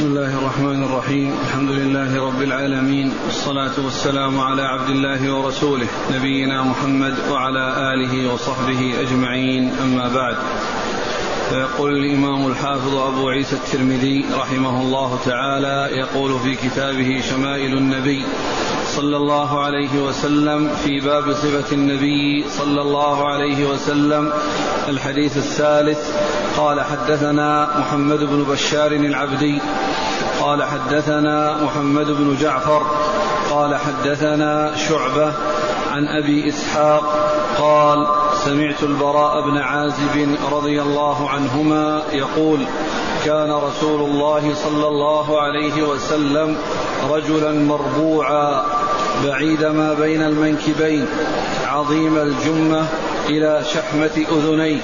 بسم الله الرحمن الرحيم. الحمد لله رب العالمين. والصلاة والسلام على عبد الله ورسوله نبينا محمد وعلى آله وصحبه أجمعين. أما بعد فيقول الإمام الحافظ أبو عيسى الترمذي رحمه الله تعالى يقول في كتابه شمائل النبي صلى الله عليه وسلم في باب صفة النبي صلى الله عليه وسلم الحديث الثالث. قال حدثنا محمد بن بشار العبدي. قال حدثنا محمد بن جعفر. قال حدثنا شعبة عن أبي إسحاق. قال سمعت البراء بن عازب رضي الله عنهما يقول كان رسول الله صلى الله عليه وسلم رجلا مربوعا. بعيد ما بين المنكبين عظيم الجمة إلى شحمة أذنيه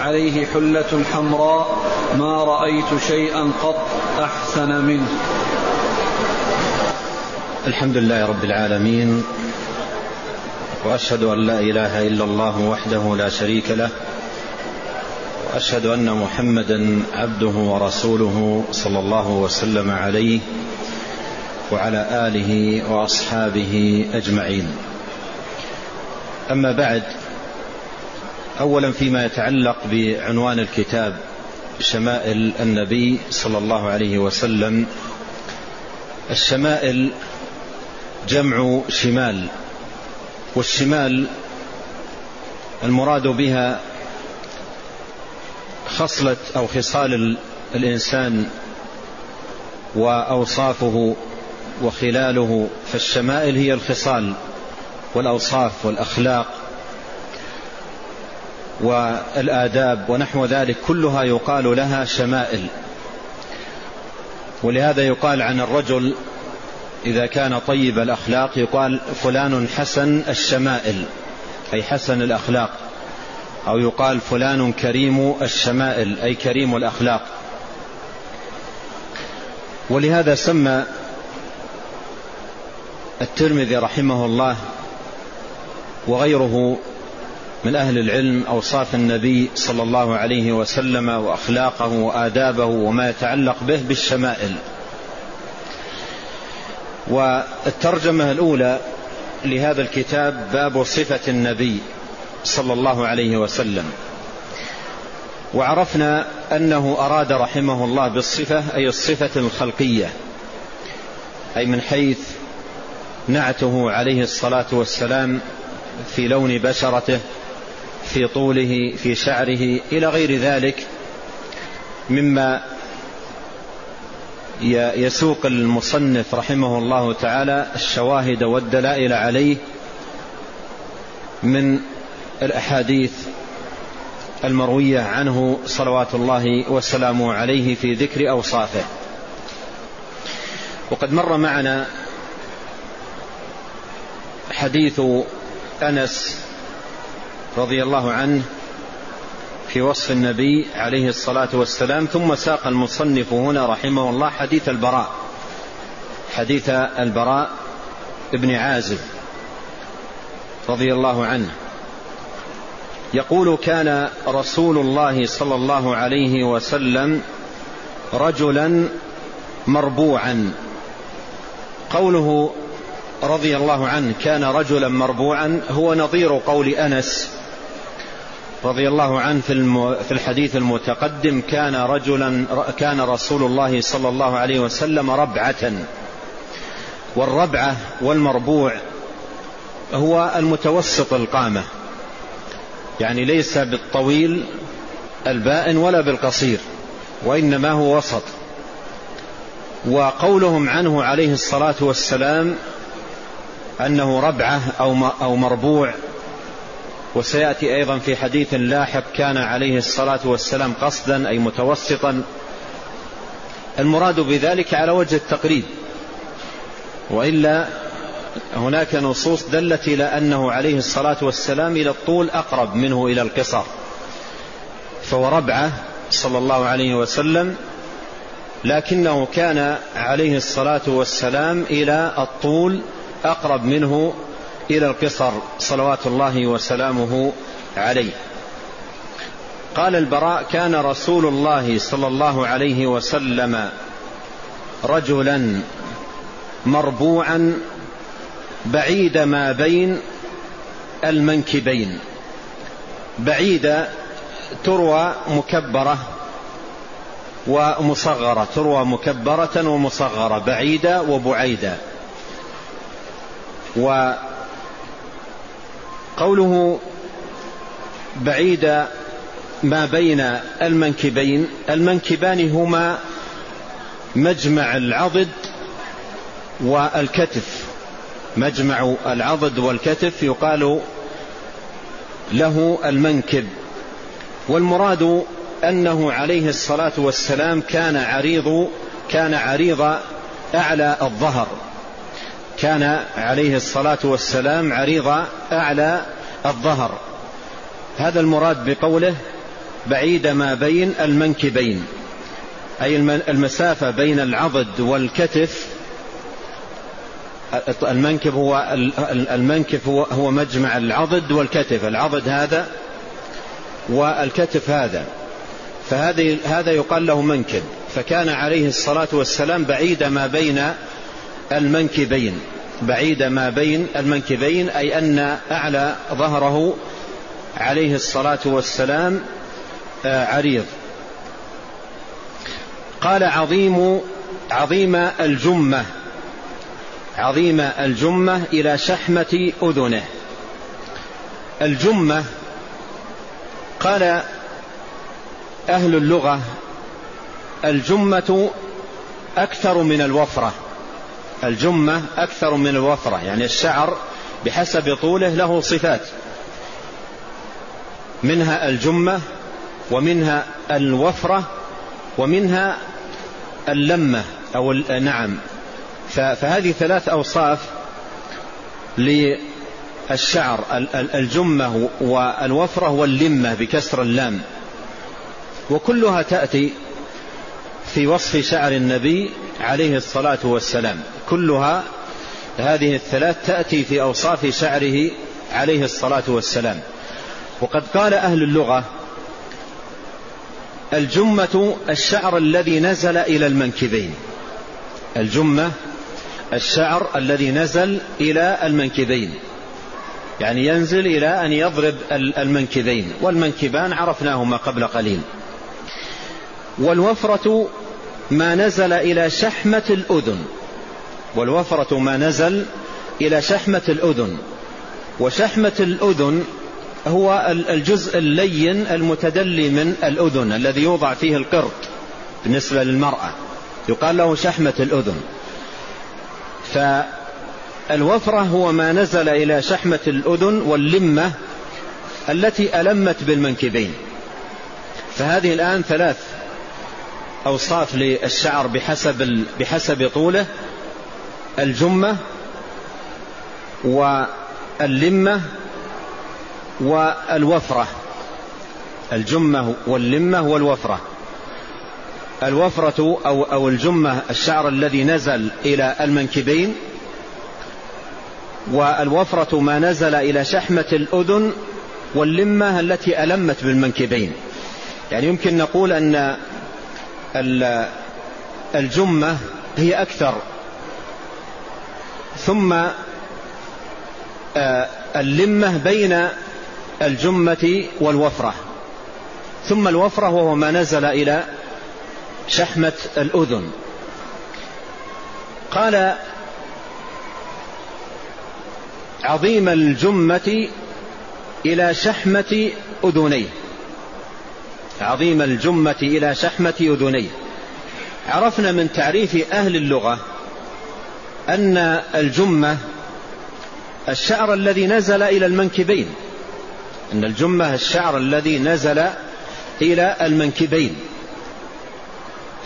عليه حلة حمراء ما رأيت شيئا قط أحسن منه. الحمد لله رب العالمين وأشهد أن لا إله إلا الله وحده لا شريك له وأشهد أن محمدا عبده ورسوله صلى الله وسلم عليه وعلى آله وأصحابه أجمعين. أما بعد اولا فيما يتعلق بعنوان الكتاب شمائل النبي صلى الله عليه وسلم الشمائل جمع شمال والشمال المراد بها خصلة أو خصال الإنسان وأوصافه وخلاله فالشمائل هي الخصال والأوصاف والأخلاق والآداب ونحو ذلك كلها يقال لها شمائل. ولهذا يقال عن الرجل إذا كان طيب الأخلاق يقال فلان حسن الشمائل أي حسن الأخلاق أو يقال فلان كريم الشمائل أي كريم الأخلاق. ولهذا سمى الترمذي رحمه الله وغيره من أهل العلم أوصاف النبي صلى الله عليه وسلم وأخلاقه وآدابه وما يتعلق به بالشمائل. والترجمة الأولى لهذا الكتاب باب صفة النبي صلى الله عليه وسلم. وعرفنا أنه أراد رحمه الله بالصفة أي الصفة الخلقية أي من حيث نعته عليه الصلاة والسلام في لون بشرته في طوله في شعره إلى غير ذلك مما يسوق المصنف رحمه الله تعالى الشواهد والدلائل عليه من الأحاديث المروية عنه صلوات الله وسلامه عليه في ذكر أوصافه. وقد مر معنا حديث أنس رضي الله عنه في وصف النبي عليه الصلاة والسلام ثم ساق المصنف هنا رحمه الله حديث البراء حديث البراء ابن عازب رضي الله عنه. يقول كان رسول الله صلى الله عليه وسلم رجلا مربوعا. قوله رضي الله عنه كان رجلا مربوعا هو نظير قول أنس رضي الله عنه في الحديث المتقدم كان رجلا كان رسول الله صلى الله عليه وسلم ربعة. والربعة والمربوع هو المتوسط القامة يعني ليس بالطويل البائن ولا بالقصير وإنما هو وسط. وقولهم عنه عليه الصلاة والسلام أنه ربعة أو مربوع. وسيأتي أيضا في حديث لاحق كان عليه الصلاة والسلام قصدا أي متوسطا. المراد بذلك على وجه التقريب. وإلا هناك نصوص دلت إلى أنه عليه الصلاة والسلام إلى الطول أقرب منه إلى القصر. فهو ربعة صلى الله عليه وسلم لكنه كان عليه الصلاة والسلام إلى الطول أقرب منه إلى القصر صلوات الله وسلامه عليه. قال البراء كان رسول الله صلى الله عليه وسلم رجلا مربوعا بعيد ما بين المنكبين. بعيدة تروى مكبرة ومصغرة تروى مكبرة ومصغرة بعيدة وبعيدة. وقوله بعيد ما بين المنكبين المنكبان هما مجمع العضد والكتف. مجمع العضد والكتف يقال له المنكب. والمراد أنه عليه الصلاة والسلام كان عريض كان عريض أعلى الظهر. كان عليه الصلاة والسلام عريض أعلى الظهر. هذا المراد بقوله بعيد ما بين المنكبين أي المسافة بين العضد والكتف. المنكب هو المنكب هو, هو مجمع العضد والكتف العضد هذا والكتف هذا. فهذا هذا يقال له منكب. فكان عليه الصلاة والسلام بعيد ما بين المنكبين بعيد ما بين المنكبين أي أن أعلى ظهره عليه الصلاة والسلام آه، عريض. قال عظيم عظيم الجمة عظيم الجمة إلى شحمة أذنه. الجمة قال أهل اللغة الجمة أكثر من الوفرة. الجمة أكثر من الوفرة يعني الشعر بحسب طوله له صفات. منها الجمة ومنها الوفرة ومنها اللمة أو نعم. فهذه ثلاث أوصاف للشعر. الجمة والوفرة واللمة بكسر اللام. وكلها تأتي في وصف شعر النبي عليه الصلاة والسلام. كلها هذه الثلاث تأتي في أوصاف شعره عليه الصلاة والسلام. وقد قال أهل اللغة الجمة الشعر الذي نزل إلى المنكبين. الجمة الشعر الذي نزل إلى المنكبين. يعني ينزل إلى أن يضرب المنكبين. والمنكبان عرفناهما قبل قليل. والوفرة ما نزل إلى شحمة الأذن. والوفرة ما نزل إلى شحمة الأذن. وشحمة الأذن هو الجزء اللين المتدلي من الأذن الذي يوضع فيه القرط بالنسبة للمرأة. يقال له شحمة الأذن. فالوفرة هو ما نزل إلى شحمة الأذن واللمة التي ألمت بالمنكبين. فهذه الآن ثلاث أوصاف للشعر بحسب بحسب طوله. الجمة واللمة والوفرة. الجمة واللمة والوفرة. الوفرة أو, أو الجمة الشعر الذي نزل إلى المنكبين والوفرة ما نزل إلى شحمة الأذن واللمة التي ألمت بالمنكبين. يعني يمكن نقول أن الجمة هي أكثر ثم آه، اللمة بين الجمة والوفرة. ثم الوفرة وهو ما نزل إلى شحمة الأذن. قال عظيم الجمة إلى شحمة أذنيه. عظيم الجمة إلى شحمة أذنيه. عرفنا من تعريف أهل اللغة أن الجمة الشعر الذي نزل إلى المنكبين. أن الجمة الشعر الذي نزل إلى المنكبين.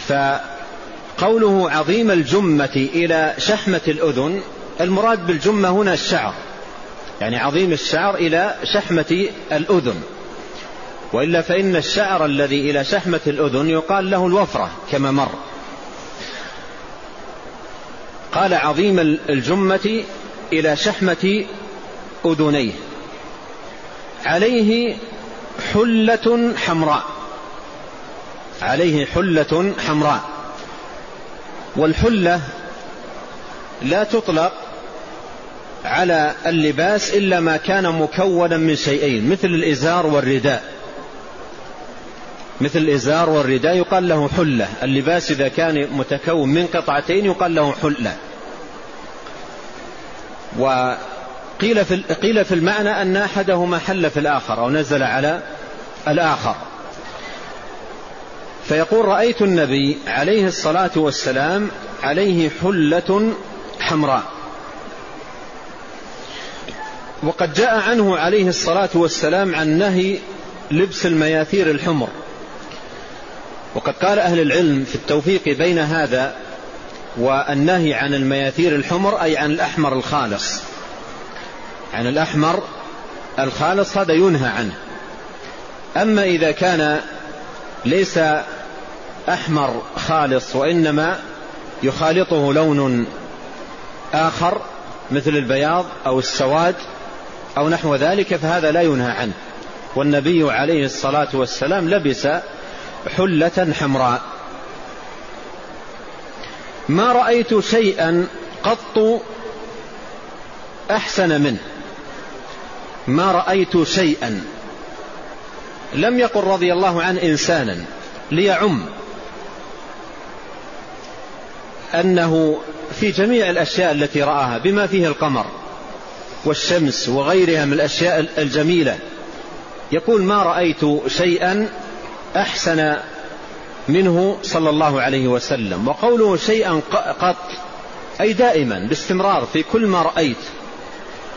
فقوله عظيم الجمة إلى شحمة الأذن المراد بالجمة هنا الشعر. يعني عظيم الشعر إلى شحمة الأذن. وإلا فإن الشعر الذي إلى شحمة الأذن يقال له الوفرة كما مر. قال عظيم الجمة إلى شحمة أذنيه. عليه حلة حمراء. عليه حلة حمراء. والحلة لا تطلق على اللباس إلا ما كان مكونا من شيئين مثل الإزار والرداء. مثل الإزار والرداء يقال له حلة. اللباس إذا كان متكون من قطعتين يقال له حلة. وقيل في, قيل في المعنى أن أحدهما حل في الآخر أو نزل على الآخر. فيقول رأيت النبي عليه الصلاة والسلام عليه حلة حمراء. وقد جاء عنه عليه الصلاة والسلام عن نهي لبس المياثير الحمر. وقد قال أهل العلم في التوفيق بين هذا والنهي عن المياثير الحمر أي عن الأحمر الخالص. عن الأحمر الخالص هذا ينهى عنه. أما إذا كان ليس أحمر خالص وإنما يخالطه لون آخر مثل البياض أو السواد أو نحو ذلك فهذا لا ينهى عنه. والنبي عليه الصلاة والسلام لبس حلة حمراء. ما رأيت شيئا قط أحسن منه ما رأيت شيئا. لم يقل رضي الله عنه إنسانا ليعم. أنه في جميع الأشياء التي رآها بما فيه القمر والشمس وغيرها من الأشياء الجميلة يقول ما رأيت شيئا أحسن منه صلى الله عليه وسلم وقوله شيئا قط أي دائما باستمرار في كل ما رأيت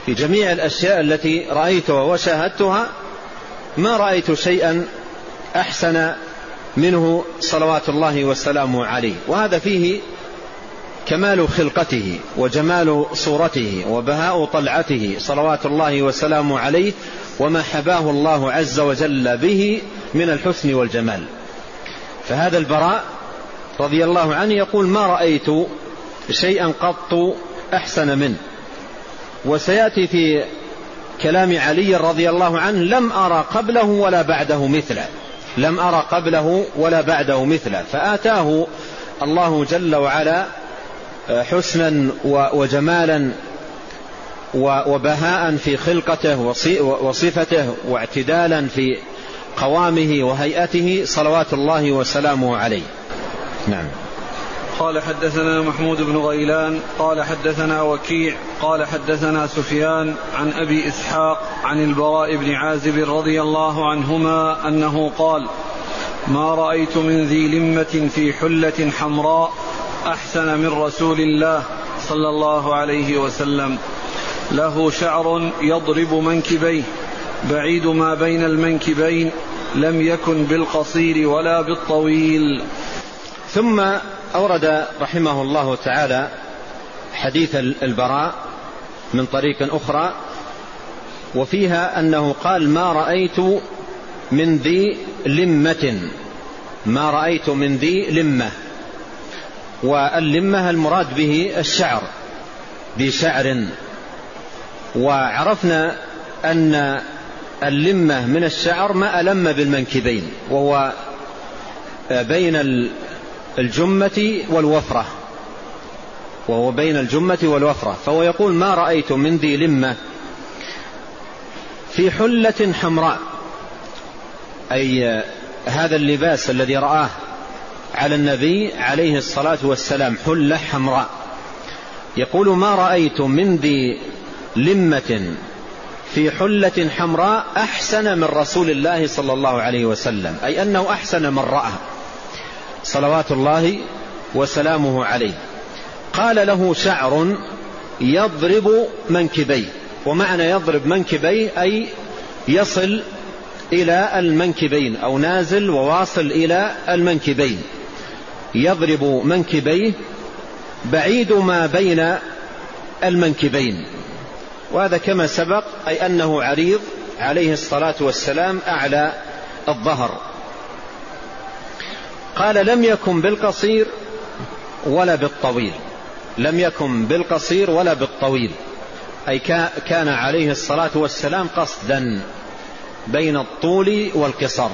في جميع الأشياء التي رأيتها وشاهدتها ما رأيت شيئا أحسن منه صلوات الله وسلامه عليه. وهذا فيه كمال خلقته وجمال صورته وبهاء طلعته صلوات الله وسلامه عليه وما حباه الله عز وجل به من الحسن والجمال. فهذا البراء رضي الله عنه يقول ما رأيت شيئا قط أحسن منه. وسيأتي في كلام علي رضي الله عنه لم أرى قبله ولا بعده مثله. لم أرى قبله ولا بعده مثله. فآتاه الله جل وعلا حسنا وجمالا وبهاء في خلقته وصفته واعتدالا في قوامه وهيئته صلوات الله وسلامه عليه. نعم. قال حدثنا محمود بن غيلان قال حدثنا وكيع قال حدثنا سفيان عن أبي إسحاق عن البراء بن عازب رضي الله عنهما أنه قال ما رأيت من ذي لمة في حلة حمراء أحسن من رسول الله صلى الله عليه وسلم. له شعر يضرب منكبيه بعيد ما بين المنكبين لم يكن بالقصير ولا بالطويل. ثم أورد رحمه الله تعالى حديث البراء من طريق أخرى وفيها أنه قال ما رأيت من ذي لمة. ما رأيت من ذي لمة. واللمة المراد به الشعر بشعر. وعرفنا أن اللمة من الشعر ما ألم بالمنكبين وهو بين الجمة والوفرة وهو بين الجمة والوفرة. فهو يقول ما رأيت من ذي لمة في حلة حمراء. أي هذا اللباس الذي رآه على النبي عليه الصلاة والسلام حلة حمراء. يقول ما رأيت من ذي لمة في حلة حمراء أحسن من رسول الله صلى الله عليه وسلم أي أنه أحسن من رأى. صلوات الله وسلامه عليه. قال له شعر يضرب منكبيه ومعنى يضرب منكبيه أي يصل إلى المنكبين أو نازل وواصل إلى المنكبين. يضرب منكبيه بعيد ما بين المنكبين. وهذا كما سبق أي أنه عريض عليه الصلاة والسلام أعلى الظهر. قال لم يكن بالقصير ولا بالطويل. لم يكن بالقصير ولا بالطويل. أي كان عليه الصلاة والسلام قصدا بين الطول والقصر.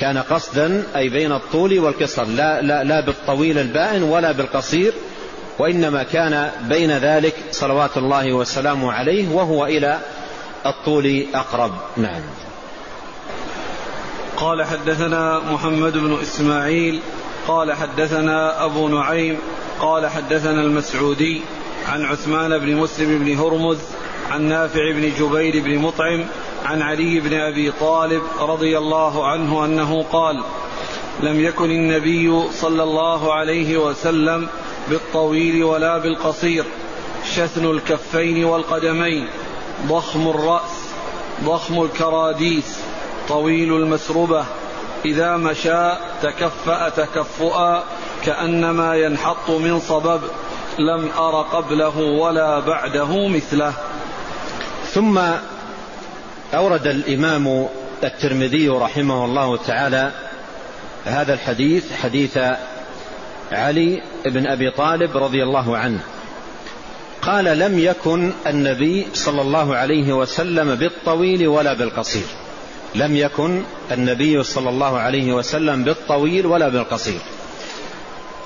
كان قصدا أي بين الطول والقصر لا, لا, لا بالطويل البائن ولا بالقصير وإنما كان بين ذلك صلوات الله وسلامه عليه وهو إلى الطول أقرب. نعم. قال حدثنا محمد بن إسماعيل قال حدثنا أبو نعيم قال حدثنا المسعودي عن عثمان بن مسلم بن هرمز عن نافع بن جبير بن مطعم عن علي بن أبي طالب رضي الله عنه أنه قال لم يكن النبي صلى الله عليه وسلم بالطويل ولا بالقصير شثن الكفين والقدمين ضخم الرأس ضخم الكراديس طويل المسربة إذا مشى تكفأ تكفؤا كأنما ينحط من صبب لم أر قبله ولا بعده مثله. ثم أورد الإمام الترمذي رحمه الله تعالى هذا الحديث حديث علي بن أبي طالب رضي الله عنه. قال لم يكن النبي صلى الله عليه وسلم بالطويل ولا بالقصير. لم يكن النبي صلى الله عليه وسلم بالطويل ولا بالقصير.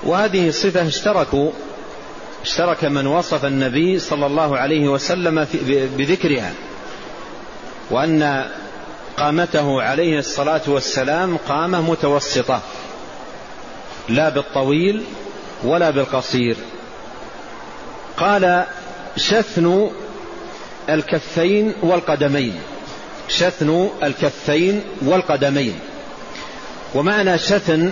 وهذه الصفة اشتركوا اشترك من وصف النبي صلى الله عليه وسلم بذكرها. وأن قامته عليه الصلاة والسلام قامة متوسطة. لا بالطويل ولا بالقصير. قال شثن الكفين والقدمين. شثن الكفين والقدمين. ومعنى شثن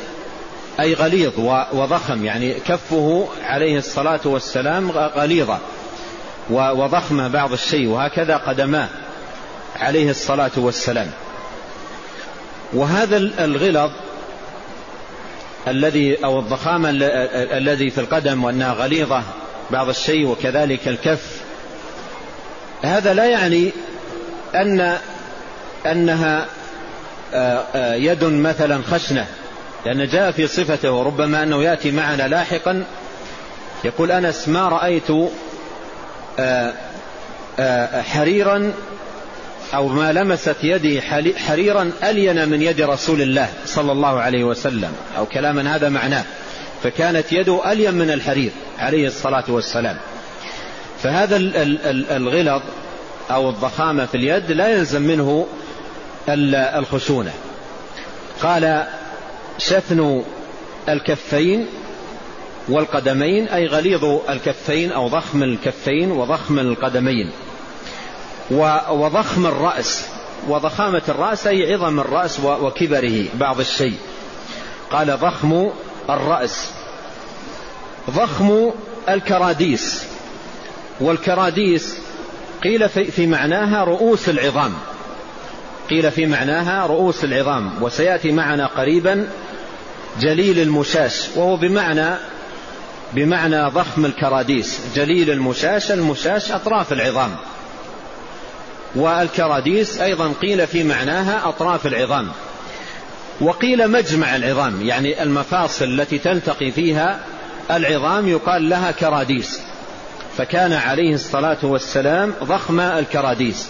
أي غليظ وضخم يعني كفه عليه الصلاة والسلام غليظة وضخمة بعض الشيء وهكذا قدماه عليه الصلاة والسلام. وهذا الغلظ الذي أو الضخامة الذي في القدم وأنها غليظة بعض الشيء وكذلك الكف. هذا لا يعني أن أنها آه، آه، يد مثلا خشنة لأن جاء في صفته وربما أنه يأتي معنا لاحقا يقول أنس ما رأيت آه، حريرا أو ما لمست يدي حريرا ألين من يد رسول الله صلى الله عليه وسلم أو كلاما هذا معناه. فكانت يده ألين من الحرير عليه الصلاة والسلام. فهذا الغلظ أو الضخامة في اليد لا يلزم منه الخشونة. قال شثن الكفين والقدمين أي غليظ الكفين أو ضخم الكفين وضخم القدمين. وضخم الرأس وضخامة الرأس أي عظم الرأس وكبره بعض الشيء. قال ضخم الرأس. ضخم الكراديس. والكراديس قيل في معناها رؤوس العظام. قيل في معناها رؤوس العظام. وسيأتي معنا قريبا جليل المشاش. وهو بمعنى بمعنى ضخم الكراديس. جليل المشاش المشاش أطراف العظام. والكراديس أيضا قيل في معناها أطراف العظام. وقيل مجمع العظام يعني المفاصل التي تلتقي فيها العظام يقال لها كراديس. فكان عليه الصلاة والسلام ضخم الكراديس.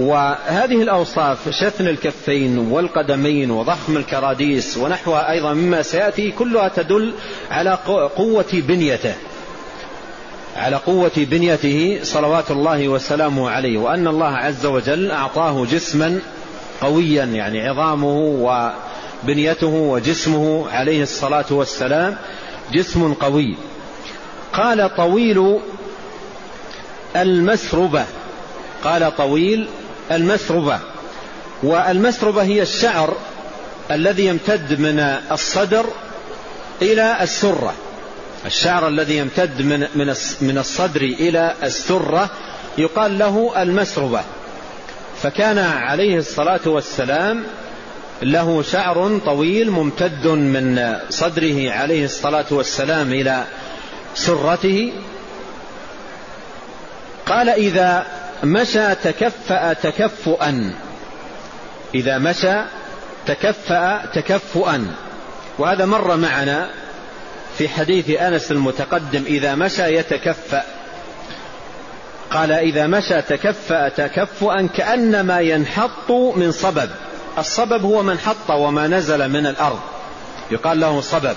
وهذه الأوصاف شثن الكفين والقدمين وضخم الكراديس ونحوها أيضا مما سيأتي كلها تدل على قوة بنيته. على قوة بنيته صلوات الله وسلامه عليه وأن الله عز وجل أعطاه جسما قويا يعني عظامه وبنيته وجسمه عليه الصلاة والسلام جسم قوي. قال طويل المسربة قال طويل المسربة والمسربة هي الشعر الذي يمتد من الصدر إلى السرة. الشعر الذي يمتد من من من الصدر إلى السرة يقال له المسربة. فكان عليه الصلاة والسلام له شعر طويل ممتد من صدره عليه الصلاة والسلام إلى سرته. قال إذا مشى تكفأ تكفؤا. إذا مشى تكفأ تكفؤا. وهذا مر معنا في حديث أنس المتقدم إذا مشى يتكفأ. قال إذا مشى تكفأ تكفؤا كأنما ينحط من صبب. الصبب هو من حط وما نزل من الأرض. يقال له صبب.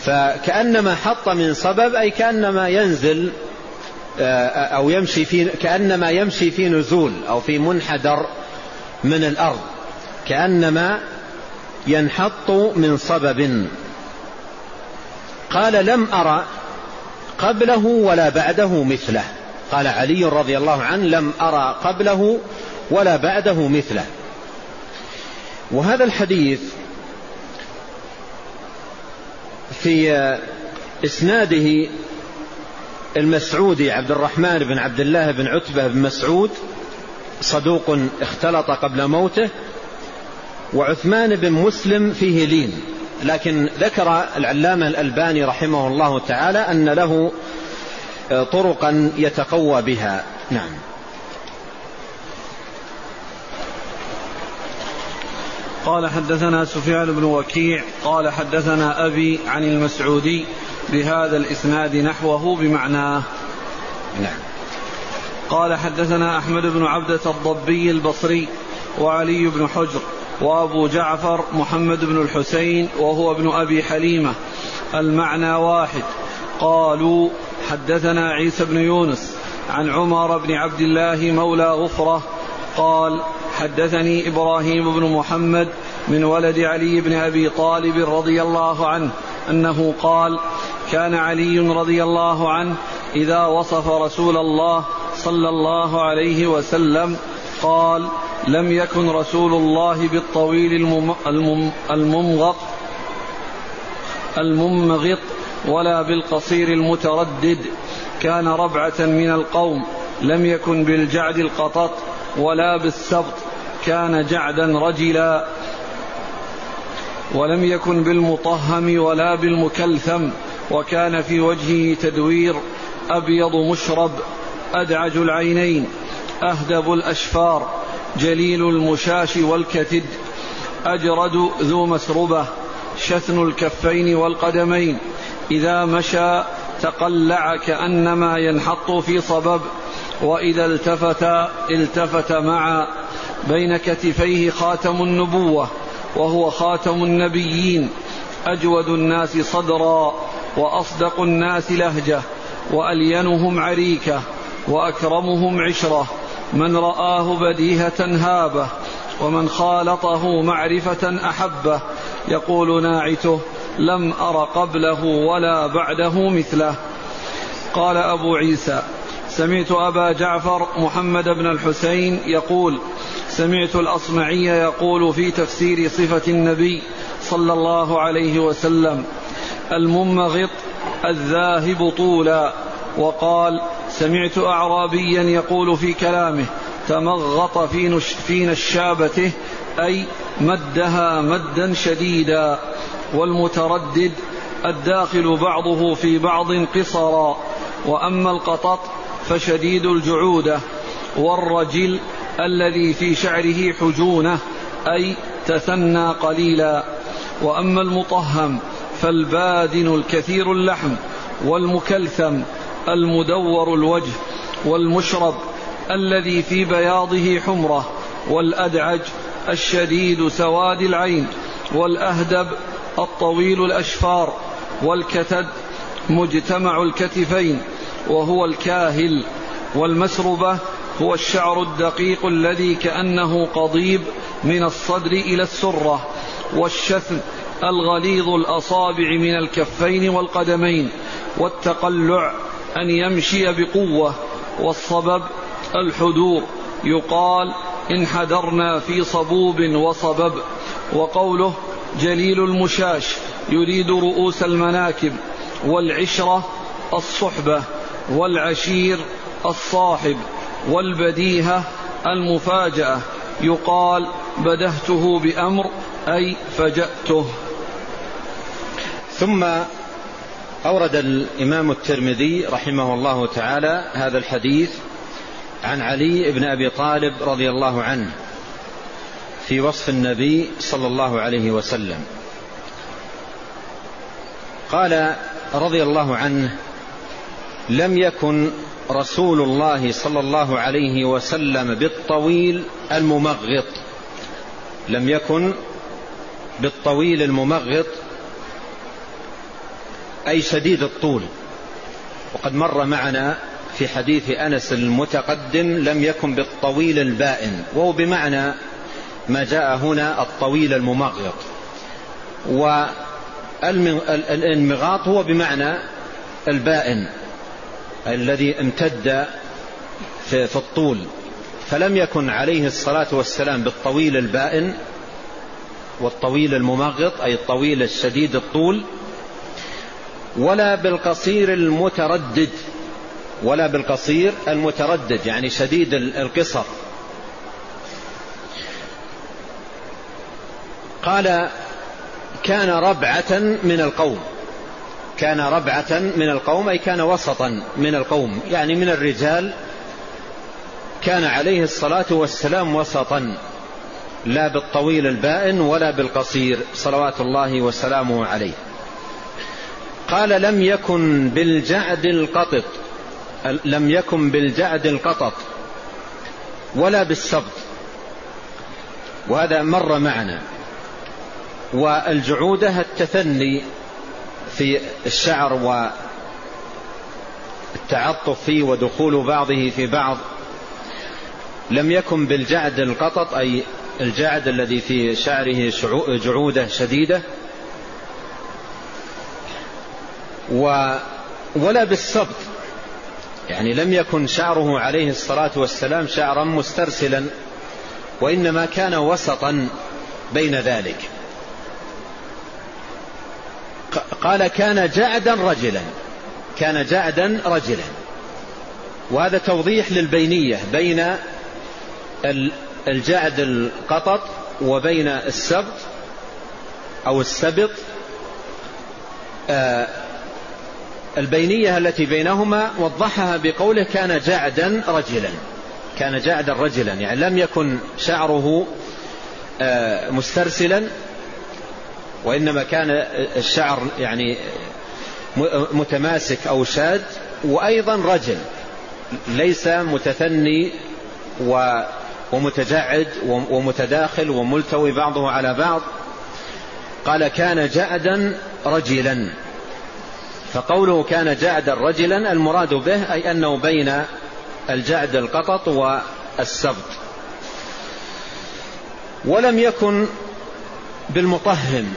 فكأنما حط من صبب أي كأنما ينزل آه، أو يمشي في كأنما يمشي في نزول أو في منحدر من الأرض. كأنما ينحط من صبب. قال لم أرى قبله ولا بعده مثله. قال علي رضي الله عنه لم أرى قبله ولا بعده مثله. وهذا الحديث في إسناده المسعودي عبد الرحمن بن عبد الله بن عتبة بن مسعود صدوق اختلط قبل موته وعثمان بن مسلم فيه لين. لكن ذكر العلامة الألباني رحمه الله تعالى أن له طرقا يتقوى بها. نعم. قال حدثنا سفيان بن وكيع قال حدثنا أبي عن المسعودي بهذا الإسناد نحوه بمعناه. نعم. قال حدثنا أحمد بن عبدة الضبي البصري وعلي بن حجر وأبو جعفر محمد بن الحسين وهو ابن أبي حليمة. المعنى واحد. قالوا حدثنا عيسى بن يونس عن عمر بن عبد الله مولى غفرة قال حدثني إبراهيم بن محمد من ولد علي بن أبي طالب رضي الله عنه أنه قال كان علي رضي الله عنه إذا وصف رسول الله صلى الله عليه وسلم قال لم يكن رسول الله بالطويل الممغط الممغط ولا بالقصير المتردد. كان ربعة من القوم. لم يكن بالجعد القطط ولا بالسبط. كان جعدا رجلا. ولم يكن بالمطهم ولا بالمكلثم. وكان في وجهه تدوير أبيض مشرب أدعج العينين. أهدب الأشفار جليل المشاش والكتد أجرد ذو مسربة شثن الكفين والقدمين. إذا مشى تقلع كأنما ينحط في صبب وإذا التفت التفت معا. بين كتفيه خاتم النبوة وهو خاتم النبيين. أجود الناس صدرا وأصدق الناس لهجة وألينهم عريكة وأكرمهم عشرة. من رآه بديهة هابه ومن خالطه معرفة أحبه. يقول ناعته لم أر قبله ولا بعده مثله. قال أبو عيسى سمعت أبا جعفر محمد بن الحسين يقول سمعت الأصمعي يقول في تفسير صفة النبي صلى الله عليه وسلم الممغط الذاهب طولا. وقال سمعت أعرابيا يقول في كلامه تمغط في, نش في نشابته أي مدها مدا شديدا والمتردد الداخل بعضه في بعض قصرا وأما القطط فشديد الجعودة والرجل الذي في شعره حجونة أي تثنى قليلا وأما المطهم فالبادن الكثير اللحم والمكلثم المدور الوجه والمشرب الذي في بياضه حمرة والأدعج الشديد سواد العين والأهدب الطويل الأشفار والكتد مجتمع الكتفين وهو الكاهل. والمسربة هو الشعر الدقيق الذي كأنه قضيب من الصدر إلى السرة والشثن الغليظ الأصابع من الكفين والقدمين والتقلع أن يمشي بقوة والصبب الحدور. يقال انحدرنا في صبوب وصبب. وقوله جليل المشاش يريد رؤوس المناكب. والعشرة الصحبة. والعشير الصاحب. والبديهة المفاجأة. يقال بدهته بأمر أي فجأته. ثم أورد الإمام الترمذي رحمه الله تعالى هذا الحديث عن علي بن أبي طالب رضي الله عنه في وصف النبي صلى الله عليه وسلم. قال رضي الله عنه لم يكن رسول الله صلى الله عليه وسلم بالطويل الممغط. لم يكن بالطويل الممغط أي شديد الطول. وقد مر معنا في حديث أنس المتقدم لم يكن بالطويل البائن وهو بمعنى ما جاء هنا الطويل الممغط. والانمغاط هو بمعنى البائن الذي امتد في الطول. فلم يكن عليه الصلاة والسلام بالطويل البائن والطويل الممغط أي الطويل الشديد الطول ولا بالقصير المتردد ولا بالقصير المتردد يعني شديد القصر. قال كان ربعة من القوم كان ربعة من القوم أي كان وسطا من القوم يعني من الرجال. كان عليه الصلاة والسلام وسطا لا بالطويل البائن ولا بالقصير صلوات الله وسلامه عليه. قال لم يكن بالجعد القطط لم يكن بالجعد القطط ولا بالسبط. وهذا مر معنا. والجعودة التثني في الشعر والتعطف فيه ودخول بعضه في بعض. لم يكن بالجعد القطط أي الجعد الذي في شعره جعودة شديدة و ولا بالسبط يعني لم يكن شعره عليه الصلاة والسلام شعرا مسترسلا وإنما كان وسطا بين ذلك. قال كان جعدا رجلا كان جعدا رجلا. وهذا توضيح للبينية بين الجعد القطط وبين السبط أو السبط. آه، البينية التي بينهما وضحها بقوله كان جعدا رجلا. كان جعدا رجلا يعني لم يكن شعره آه، مسترسلا وإنما كان الشعر يعني متماسك أو شاد وأيضا رجل ليس متثني ومتجعد ومتداخل وملتوي بعضه على بعض. قال كان جعدا رجلا. فقوله كان جعدا رجلا المراد به أي أنه بين الجعد القطط والسبط. ولم يكن بالمطهم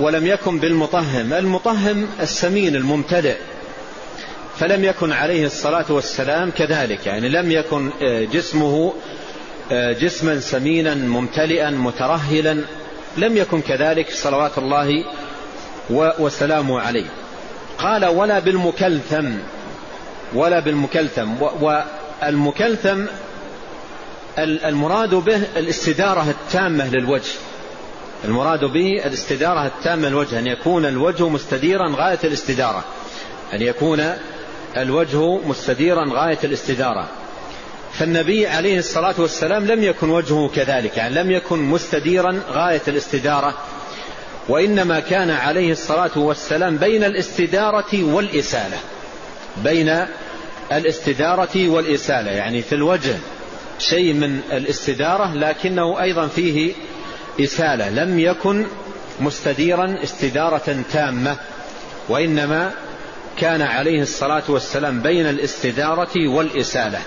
ولم يكن بالمطهم المطهم السمين الممتلئ فلم يكن عليه الصلاة والسلام كذلك. يعني لم يكن آه، جسمه آه، جسما سمينا ممتلئا مترهلا لم يكن كذلك صلوات الله وسلامه عليه. قال ولا بالمكلثم ولا بالمكلثم. والمكلثم المراد به الاستدارة التامة للوجه. المراد به الاستدارة التامة للوجه أن يكون الوجه مستديرا غاية الاستدارة. أن يكون الوجه مستديرا غاية الاستدارة. فالنبي عليه الصلاة والسلام لم يكن وجهه كذلك يعني لم يكن مستديرا غاية الاستدارة. وإنما كان عليه الصلاة والسلام بين الاستدارة والإسالة. بين الاستدارة والإسالة يعني في الوجه شيء من الاستدارة لكنه أيضا فيه إسالة. لم يكن مستديرا استدارة تامة وإنما كان عليه الصلاة والسلام بين الاستدارة والإسالة.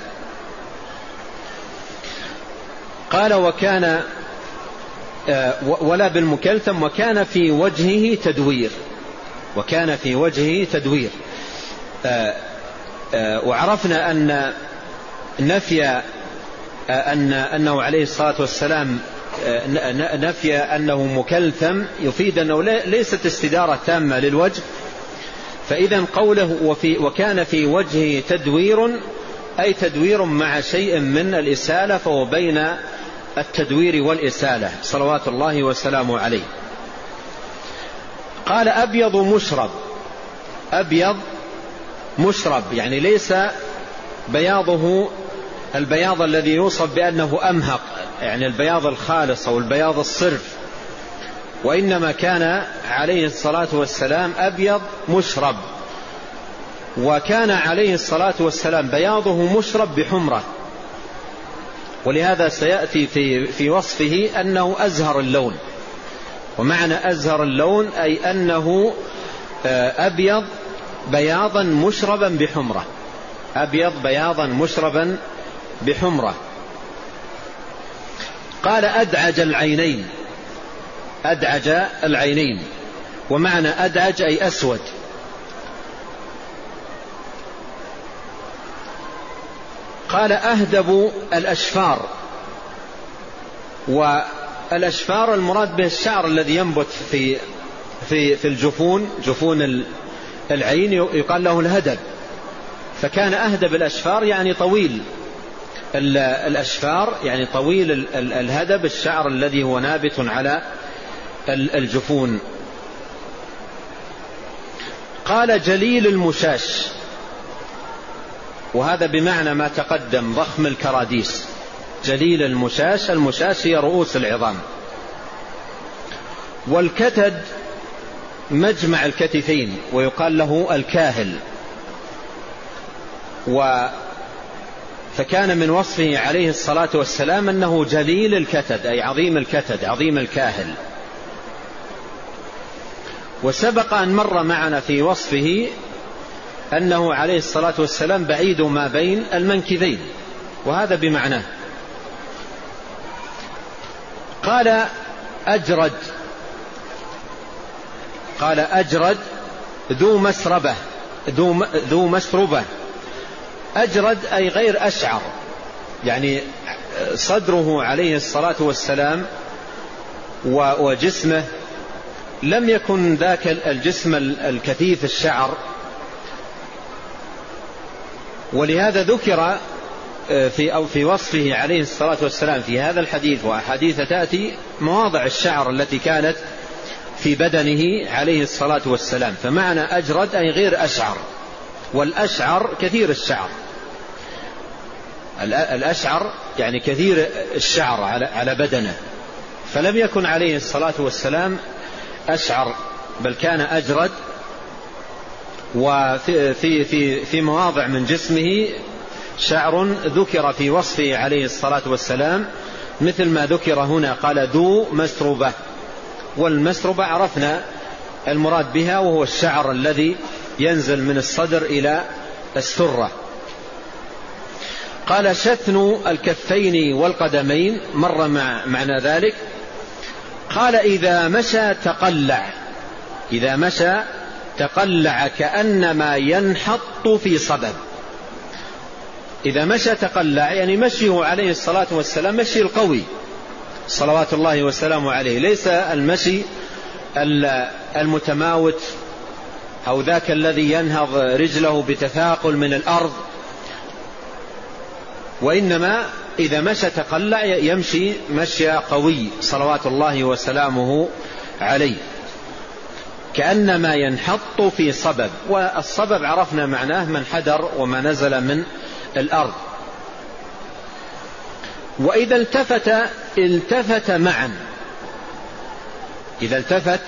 قال وكان ولا بالمكلثم وكان في وجهه تدوير. وكان في وجهه تدوير. آه، آه، وعرفنا أن نفي أن أنه عليه الصلاة والسلام نفي أنه مكلثم يفيد أنه ليست استدارة تامة للوجه. فإذا قوله وفي وكان في وجهه تدوير أي تدوير مع شيء من الإسالة فهو بين التدوير والإسالة صلوات الله وسلامه عليه. قال أبيض مشرب. أبيض مشرب يعني ليس بياضه البياض الذي يوصف بأنه أمهق يعني البياض الخالص أو البياض الصرف. وإنما كان عليه الصلاة والسلام أبيض مشرب. وكان عليه الصلاة والسلام بياضه مشرب بحمرة. ولهذا سيأتي في, في وصفه أنه أزهر اللون. ومعنى أزهر اللون أي أنه آه، أبيض بياضا مشربا بحمرة. أبيض بياضا مشربا بحمرة. قال أدعج العينين. أدعج العينين. ومعنى أدعج أي أسود. قال أهدب الأشفار. والأشفار المراد به الشعر الذي ينبت في في في الجفون جفون العين يقال له الهدب. فكان أهدب الأشفار يعني طويل. الأشفار يعني طويل الهدب الشعر الذي هو نابت على الجفون. قال جليل المشاش. وهذا بمعنى ما تقدم ضخم الكراديس. جليل المشاش المشاش هي رؤوس العظام. والكتد مجمع الكتفين ويقال له الكاهل. و فكان من وصفه عليه الصلاة والسلام أنه جليل الكتد أي عظيم الكتد عظيم الكاهل. وسبق أن مر معنا في وصفه أنه عليه الصلاة والسلام بعيد ما بين المنكبين وهذا بمعناه. قال أجرد قال أجرد ذو مسربة ذو, ذو مسربة. أجرد أي غير أشعر يعني صدره عليه الصلاة والسلام وجسمه لم يكن ذاك الجسم الكثيف الشعر ولهذا ذكر آه، في أو في وصفه عليه الصلاة والسلام في هذا الحديث وأحاديث تأتي مواضع الشعر التي كانت في بدنه عليه الصلاة والسلام. فمعنى أجرد أي غير أشعر. والأشعر كثير الشعر. الأشعر يعني كثير الشعر على بدنه. فلم يكن عليه الصلاة والسلام أشعر بل كان أجرد وفي في في في مواضع من جسمه شعر ذكر في وصفه عليه الصلاة والسلام مثل ما ذكر هنا قال ذو مسربة والمسربة عرفنا المراد بها وهو الشعر الذي ينزل من الصدر إلى السرة. قال شثن الكفين والقدمين مر مع معنى ذلك. قال إذا مشى تقلع إذا مشى تقلع كأنما ينحط في صبب إذا مشى تقلع يعني مشيه عليه الصلاة والسلام مشي القوي. صلوات الله وسلامه عليه. ليس المشي المتماوت أو ذاك الذي ينهض رجله بتثاقل من الأرض. وإنما إذا مشى تقلع يمشي مشي قوي. صلوات الله وسلامه عليه. كأنما ينحط في صبب. والصبب عرفنا معناه من حدر وما نزل من الأرض. وإذا التفت التفت معا. إذا التفت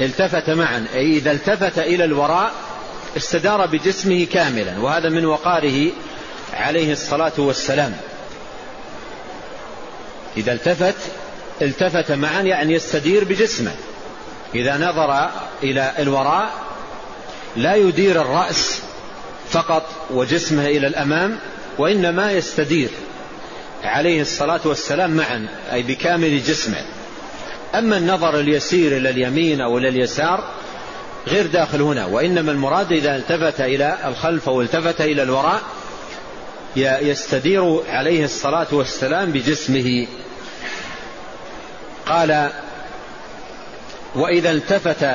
التفت معا. أي إذا التفت إلى الوراء استدار بجسمه كاملا. وهذا من وقاره عليه الصلاة والسلام. إذا التفت التفت معا يعني يستدير بجسمه. إذا نظر إلى الوراء لا يدير الرأس فقط وجسمه إلى الأمام وإنما يستدير عليه الصلاة والسلام معا أي بكامل جسمه. أما النظر اليسير إلى اليمين أو إلى اليسار غير داخل هنا وإنما المراد إذا التفت إلى الخلف أو التفت إلى الوراء يستدير عليه الصلاة والسلام بجسمه. قال وإذا التفت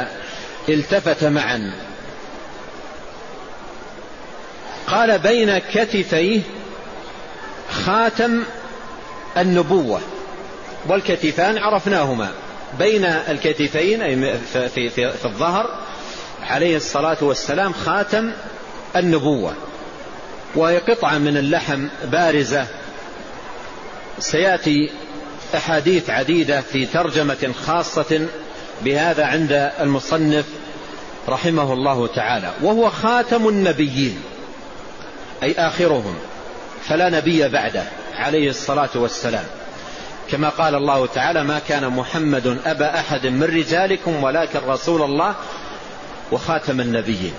التفت معا. قال بين كتفيه خاتم النبوة والكتفان عرفناهما. بين الكتفين أي في, في, في, في الظهر عليه الصلاة والسلام خاتم النبوة. وهي قطعة من اللحم بارزة. سيأتي أحاديث عديدة في ترجمة خاصة بهذا عند المصنف رحمه الله تعالى وهو خاتم النبيين أي آخرهم فلا نبي بعده عليه الصلاة والسلام. كما قال الله تعالى ما كان محمد أبا أحد من رجالكم ولكن رسول الله وخاتم النبيين.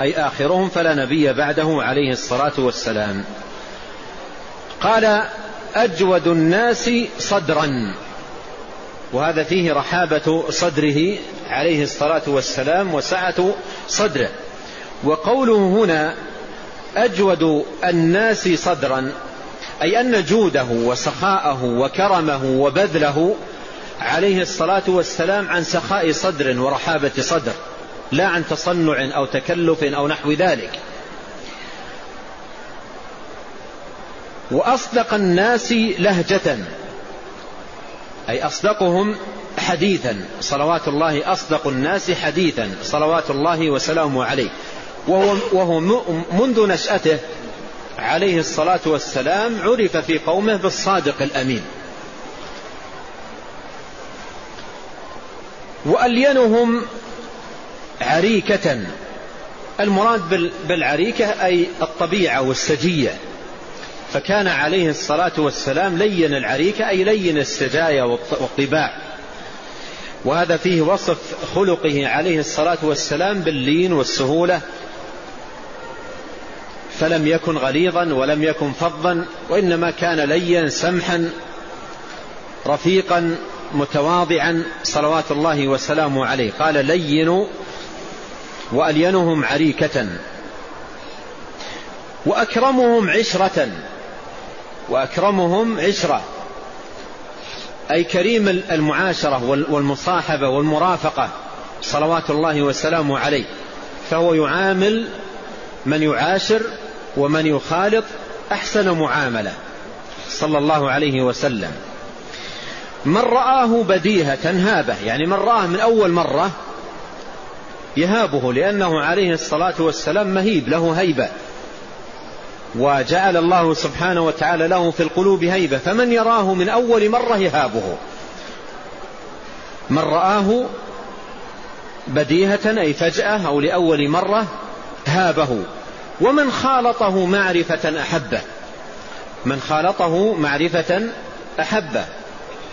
أي آخرهم فلا نبي بعده عليه الصلاة والسلام. قال أجود الناس صدرا. وهذا فيه رحابة صدره عليه الصلاة والسلام وسعة صدره. وقوله هنا أجود الناس صدرا أي أن جوده وسخاءه وكرمه وبذله عليه الصلاة والسلام عن سخاء صدر ورحابة صدر لا عن تصنع أو تكلف أو نحو ذلك. وأصدق الناس لهجة أي أصدقهم حديثا. صلوات الله أصدق الناس حديثا. صلوات الله وسلامه عليه. وهو, وهو منذ نشأته عليه الصلاة والسلام عرف في قومه بالصادق الأمين. وألينهم عريكة. المراد بالعريكة أي الطبيعة والسجية. فكان عليه الصلاة والسلام لين العريكة أي لين السجايا والطباع. وهذا فيه وصف خلقه عليه الصلاة والسلام باللين والسهولة. فلم يكن غليظا ولم يكن فظا وإنما كان ليا سمحا رفيقا متواضعا صلوات الله وسلامه عليه. قال لين وألينهم عريكة. وأكرمهم عشرة. وأكرمهم عشرة. أي كريم المعاشرة والمصاحبة والمرافقة. صلوات الله وسلامه عليه. فهو يعامل من يعاشر ومن يخالط أحسن معاملة. صلى الله عليه وسلم. من رآه بديهة هابة. يعني من رآه من أول مرة يهابه لأنه عليه الصلاة والسلام مهيب له هيبة. وجعل الله سبحانه وتعالى له في القلوب هيبة فمن يراه من أول مرة يهابه. من رآه بديهة أي فجأة أو لأول مرة هابه. ومن خالطه معرفة أحبه. من خالطه معرفة أحبه.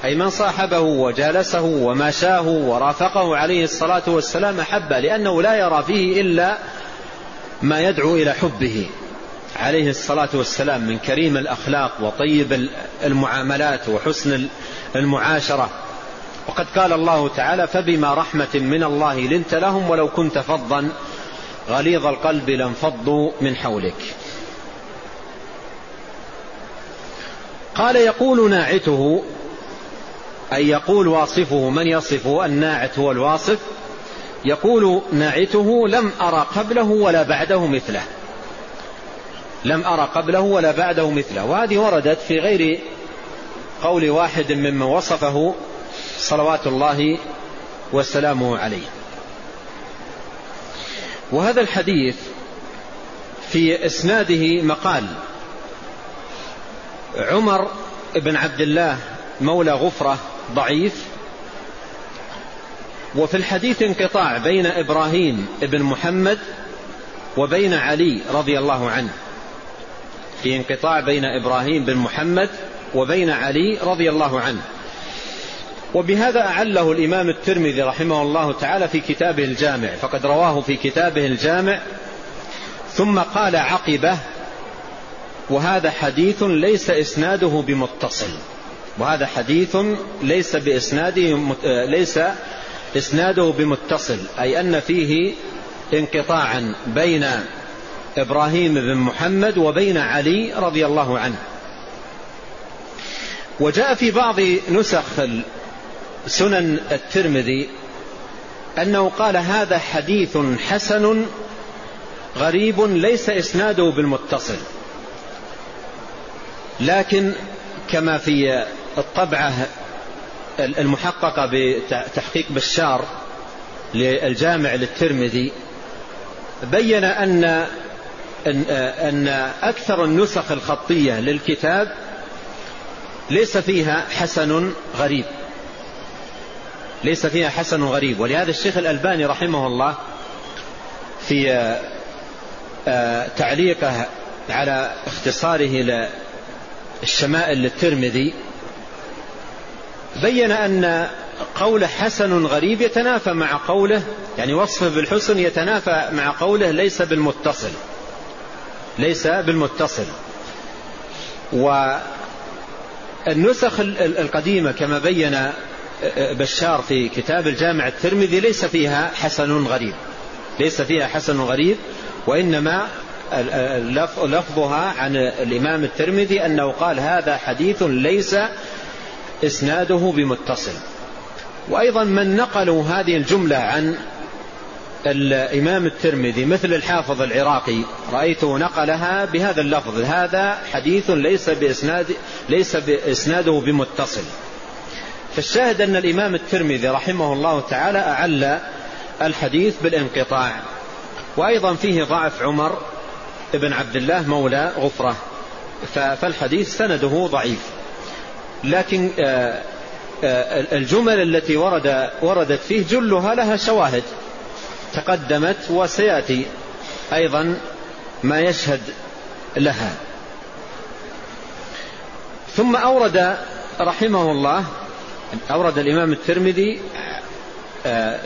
أي من صاحبه وجالسه وماشاه ورافقه عليه الصلاة والسلام أحبه لأنه لا يرى فيه إلا ما يدعو إلى حبه. عليه الصلاة والسلام من كريم الأخلاق وطيب المعاملات وحسن المعاشرة. وقد قال الله تعالى فبما رحمة من الله لنت لهم ولو كنت فظا غليظ القلب لانفضوا من حولك. قال يقول ناعته أي يقول واصفه من يصفه الناعت هو الواصف. يقول ناعته لم أرى قبله ولا بعده مثله. لم أرى قبله ولا بعده مثله. وهذه وردت في غير قول واحد ممن وصفه صلوات الله وسلامه عليه. وهذا الحديث في إسناده مقال. عمر بن عبد الله مولى غفرة ضعيف. وفي الحديث انقطاع بين إبراهيم بن محمد وبين علي رضي الله عنه. في انقطاع بين إبراهيم بن محمد وبين علي رضي الله عنه. وبهذا أعله الإمام الترمذي رحمه الله تعالى في كتابه الجامع فقد رواه في كتابه الجامع. ثم قال عقبة وهذا حديث ليس إسناده بمتصل. وهذا حديث ليس بإسناده ليس إسناده بمتصل أي أن فيه انقطاعا بين إبراهيم بن محمد وبين علي رضي الله عنه. وجاء في بعض نسخ سنن الترمذي أنه قال هذا حديث حسن غريب ليس إسناده بالمتصل. لكن كما في الطبعة المحققة بتحقيق بشار للجامع للترمذي بين أن أن أكثر النسخ الخطية للكتاب ليس فيها حسن غريب. ليس فيها حسن غريب. ولهذا الشيخ الألباني رحمه الله في آه، تعليقه على اختصاره الشمائل للترمذي بين أن قوله حسن غريب يتنافى مع قوله يعني وصفه بالحسن يتنافى مع قوله ليس بالمتصل. ليس بالمتصل. والنسخ القديمة كما بين بشار في كتاب الجامع الترمذي ليس فيها حسن غريب. ليس فيها حسن غريب وإنما لفظها عن الإمام الترمذي أنه قال هذا حديث ليس إسناده بمتصل. وأيضا من نقلوا هذه الجملة عن الإمام الترمذي مثل الحافظ العراقي رأيته نقلها بهذا اللفظ هذا حديث ليس بإسناد ليس بإسناده بمتصل. فالشاهد أن الإمام الترمذي رحمه الله تعالى أعل الحديث بالانقطاع. وأيضا فيه ضعف عمر بن عبد الله مولى غفرة فالحديث سنده ضعيف. لكن آه، آه، الجمل التي ورد وردت فيه جلها لها شواهد. تقدمت وسيأتي أيضا ما يشهد لها. ثم أورد رحمه الله أورد الإمام الترمذي آه،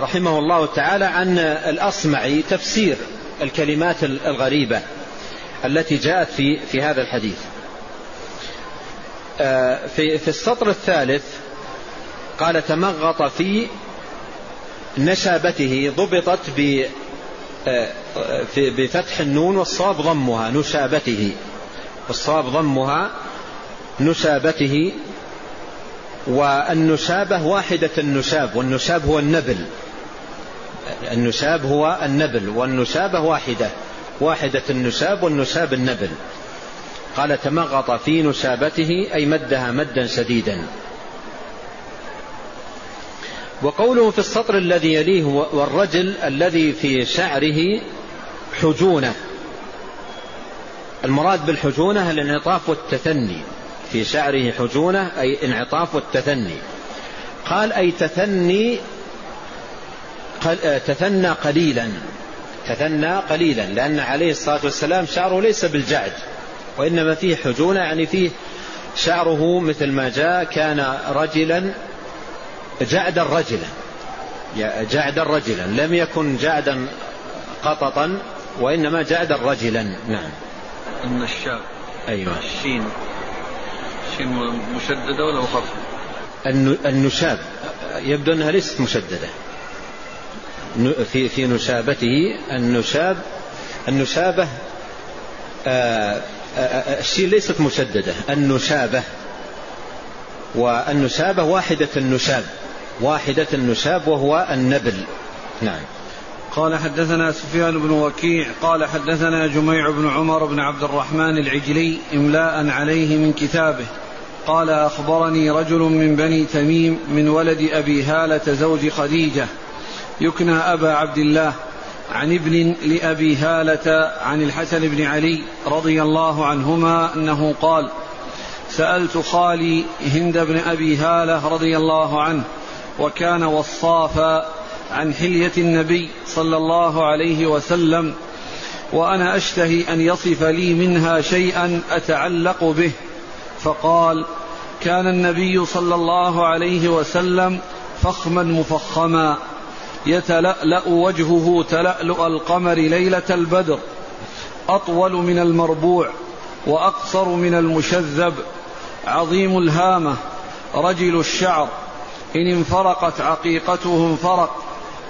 رحمه الله تعالى عن الاصمعي تفسير الكلمات الغريبة التي جاءت في في هذا الحديث. آه، في في السطر الثالث قال تمغط في نشابته ضبطت آه، بفتح النون والصواب ضمها نشابته. والصواب ضمها نشابته. والنشابة واحدة النشاب والنشاب هو النبل. النشاب هو النبل والنشابة واحدة. واحدة النشاب والنشاب النبل. قال تمغط في نشابته أي مدها مدا شديدا. وقوله في السطر الذي يليه والرجل الذي في شعره حجونة. المراد بالحجونة الانعطاف والتثني. في شعره حجونة أي انعطاف والتثني. قال أي تثني تثنى قليلا. تثنى قليلا لأن عليه الصلاة والسلام شعره ليس بالجعد. وإنما فيه حجونة يعني فيه شعره مثل ما جاء كان رجلا جعدا رجلا جعدا رجلا لم يكن جعدا قططا وإنما جعدا رجلا. نعم. النشاب أيوة. الشين. الشين مشددة ولا مخففة النشاب. يبدو أنها ليست مشددة. في في نشابته النشاب النشابة آه الشين ليست مشددة. النشابة. والنشابة واحدة النشاب. واحدة النشاب وهو النبل. نعم. قال حدثنا سفيان بن وكيع قال حدثنا جميع بن عمر بن عبد الرحمن العجلي املاء عليه من كتابه. قال أخبرني رجل من بني تميم من ولد أبي هالة زوج خديجة يكنى أبا عبد الله عن ابن لأبي هالة عن الحسن بن علي رضي الله عنهما أنه قال سألت خالي هند بن أبي هالة رضي الله عنه وكان وصافا عن حلية النبي صلى الله عليه وسلم وأنا أشتهي أن يصف لي منها شيئا أتعلق به. فقال كان النبي صلى الله عليه وسلم فخما مفخما يتلألأ وجهه تلألؤ القمر ليلة البدر أطول من المربوع وأقصر من المشذب عظيم الهامة رجل الشعر إن انفرقت عقيقته انفرق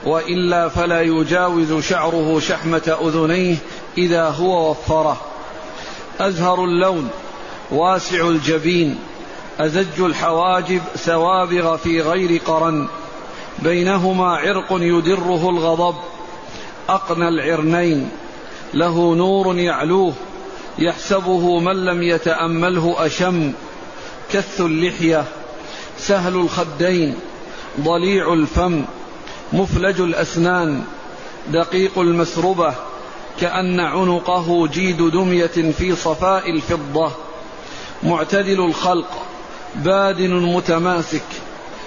وإلا فلا يجاوز شعره شحمة أذنيه إذا هو وفره. أزهر اللون واسع الجبين أزج الحواجب سوابغ في غير قرن. بينهما عرق يدره الغضب أقنى العرنين. له نور يعلوه يحسبه من لم يتأمله أشم. كث اللحية سهل الخدين ضليع الفم مفلج الأسنان دقيق المسربة كأن عنقه جيد دمية في صفاء الفضة. معتدل الخلق بادن متماسك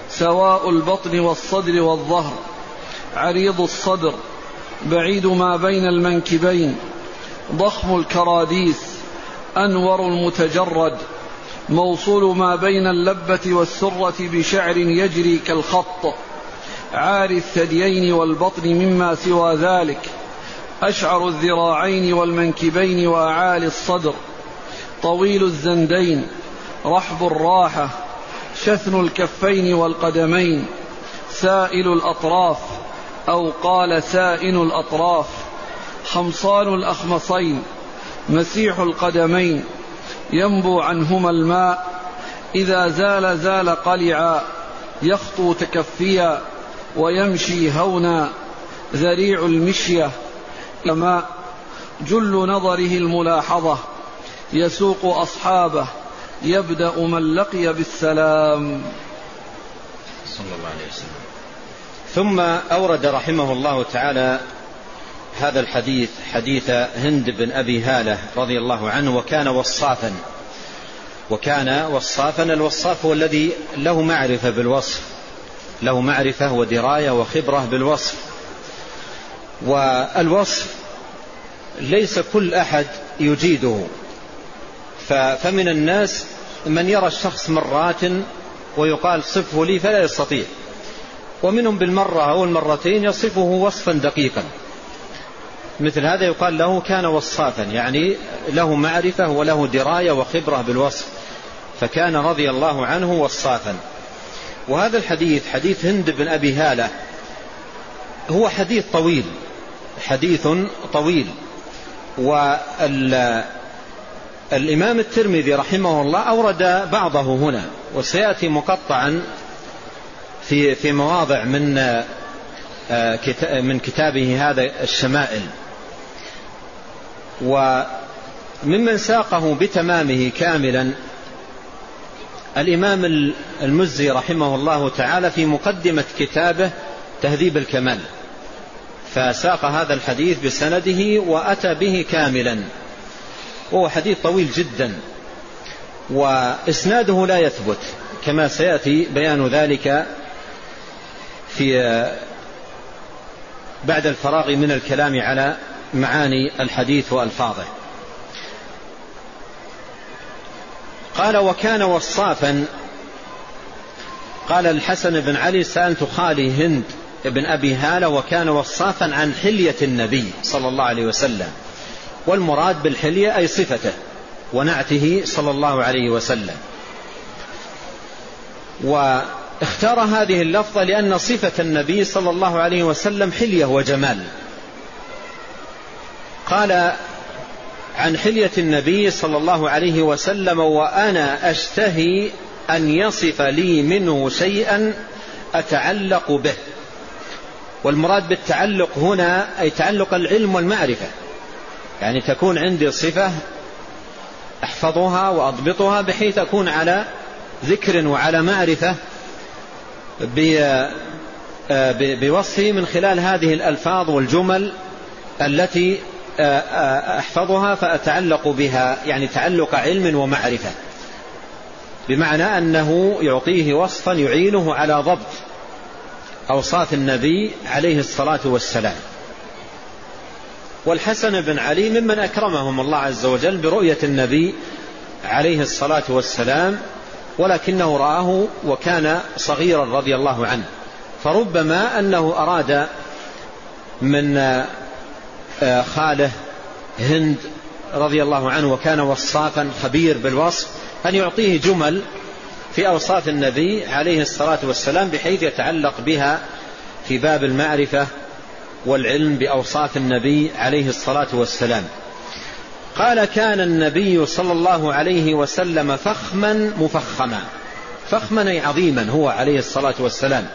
سواء البطن والصدر والظهر. عريض الصدر بعيد ما بين المنكبين. ضخم الكراديس أنور المتجرد. موصول ما بين اللبة والسرة بشعر يجري كالخط. عاري الثديين والبطن مما سوى ذلك. أشعر الذراعين والمنكبين وأعالي الصدر. طويل الزندين. رحب الراحة. شثن الكفين والقدمين. سائل الأطراف. أو قال سائن الأطراف. خمصان الأخمصين. مسيح القدمين. ينبو عنهما الماء إذا زال زال قلعا يخطو تكفيا ويمشي هونا ذريع المشية. كما جل نظره الملاحظة يسوق أصحابه يبدأ من لقي بالسلام. صلى الله عليه وسلم. ثم أورد رحمه الله تعالى هذا الحديث حديث هند بن أبي هالة رضي الله عنه وكان وصافا. وكان وصافا الوصاف هو الذي له معرفة بالوصف. له معرفة ودراية وخبرة بالوصف. والوصف ليس كل أحد يجيده. فمن الناس من يرى الشخص مرات ويقال صفه لي فلا يستطيع. ومنهم بالمرة أو المرتين يصفه وصفا دقيقا. مثل هذا يقال له كان وصافا يعني له معرفة وله دراية وخبرة بالوصف فكان رضي الله عنه وصافا. وهذا الحديث حديث هند بن أبي هالة هو حديث طويل حديث طويل. والإمام الترمذي رحمه الله أورد بعضه هنا وسيأتي مقطعا في في مواضع من آه، من كتابه هذا الشمائل. وممن ساقه بتمامه كاملا الإمام المزي رحمه الله تعالى في مقدمة كتابه تهذيب الكمال. فساق هذا الحديث بسنده وأتى به كاملا. وهو حديث طويل جدا. وإسناده لا يثبت كما سيأتي بيان ذلك في بعد الفراغ من الكلام على معاني الحديث وألفاظه. قال وكان وصافا. قال الحسن بن علي سألت خالي هند بن أبي هالة وكان وصافا عن حلية النبي صلى الله عليه وسلم والمراد بالحلية أي صفته ونعته صلى الله عليه وسلم. واختار هذه اللفظة لأن صفة النبي صلى الله عليه وسلم حلية وجمال. قال عن حلية النبي صلى الله عليه وسلم وأنا أشتهي أن يصف لي منه شيئا أتعلق به. والمراد بالتعلق هنا أي تعلق العلم والمعرفة. يعني تكون عندي صفة أحفظها وأضبطها بحيث أكون على ذكر وعلى معرفة بوصفه من خلال هذه الألفاظ والجمل التي أحفظها فأتعلق بها يعني تعلق علم ومعرفة. بمعنى أنه يعطيه وصفا يعينه على ضبط أوصاف النبي عليه الصلاة والسلام. والحسن بن علي ممن أكرمهم الله عز وجل برؤية النبي عليه الصلاة والسلام ولكنه رآه وكان صغيرا رضي الله عنه. فربما أنه أراد من خاله هند رضي الله عنه وكان وصافا خبير بالوصف أن يعطيه جمل في أوصاف النبي عليه الصلاة والسلام بحيث يتعلق بها في باب المعرفة والعلم بأوصاف النبي عليه الصلاة والسلام. قال كان النبي صلى الله عليه وسلم فخما مفخما فخما عظيما هو عليه الصلاة والسلام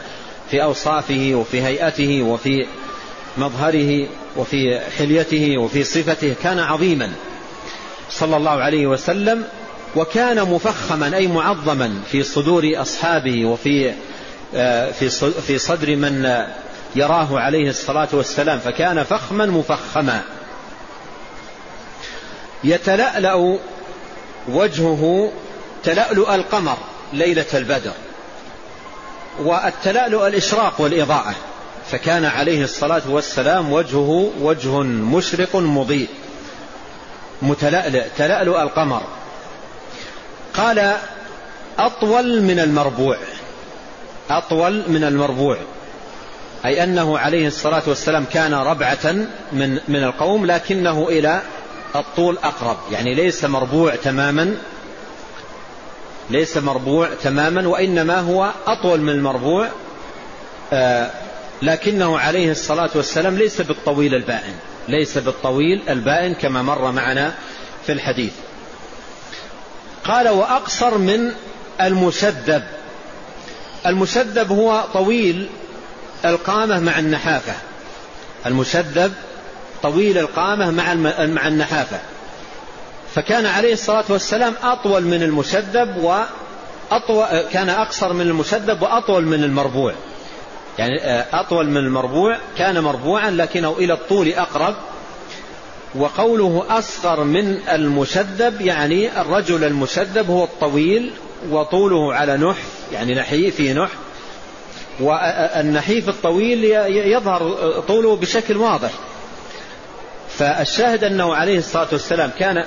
في أوصافه وفي هيئته وفي مظهره وفي حليته وفي صفته كان عظيما صلى الله عليه وسلم وكان مفخما أي معظما في صدور أصحابه وفي آه، في صدر من يراه عليه الصلاة والسلام فكان فخما مفخما. يتلألأ وجهه تلألؤ القمر ليلة البدر والتلألؤ الإشراق والإضاءة. فكان عليه الصلاة والسلام وجهه وجه مشرق مضيء متلألئ تلألؤ القمر. قال أطول من المربوع أطول من المربوع أي أنه عليه الصلاة والسلام كان ربعة من, من القوم لكنه إلى الطول أقرب. يعني ليس مربوع تماما ليس مربوع تماما وإنما هو أطول من المربوع آه لكنه عليه الصلاة والسلام ليس بالطويل البائن ليس بالطويل البائن كما مر معنا في الحديث. قال وأقصر من المشدب المشدب هو طويل القامة مع النحافة. المشدب طويل القامة مع مع النحافة. فكان عليه الصلاة والسلام أطول من المشدب وأطول كان أقصر من المشدب وأطول من المربوع. يعني آه، أطول من المربوع كان مربوعا لكنه إلى الطول أقرب. وقوله أصغر من المشدب يعني الرجل المشدب هو الطويل وطوله على نحف يعني نحيف في نحف. والنحيف الطويل يظهر طوله بشكل واضح. فالشاهد أنه عليه الصلاة والسلام كان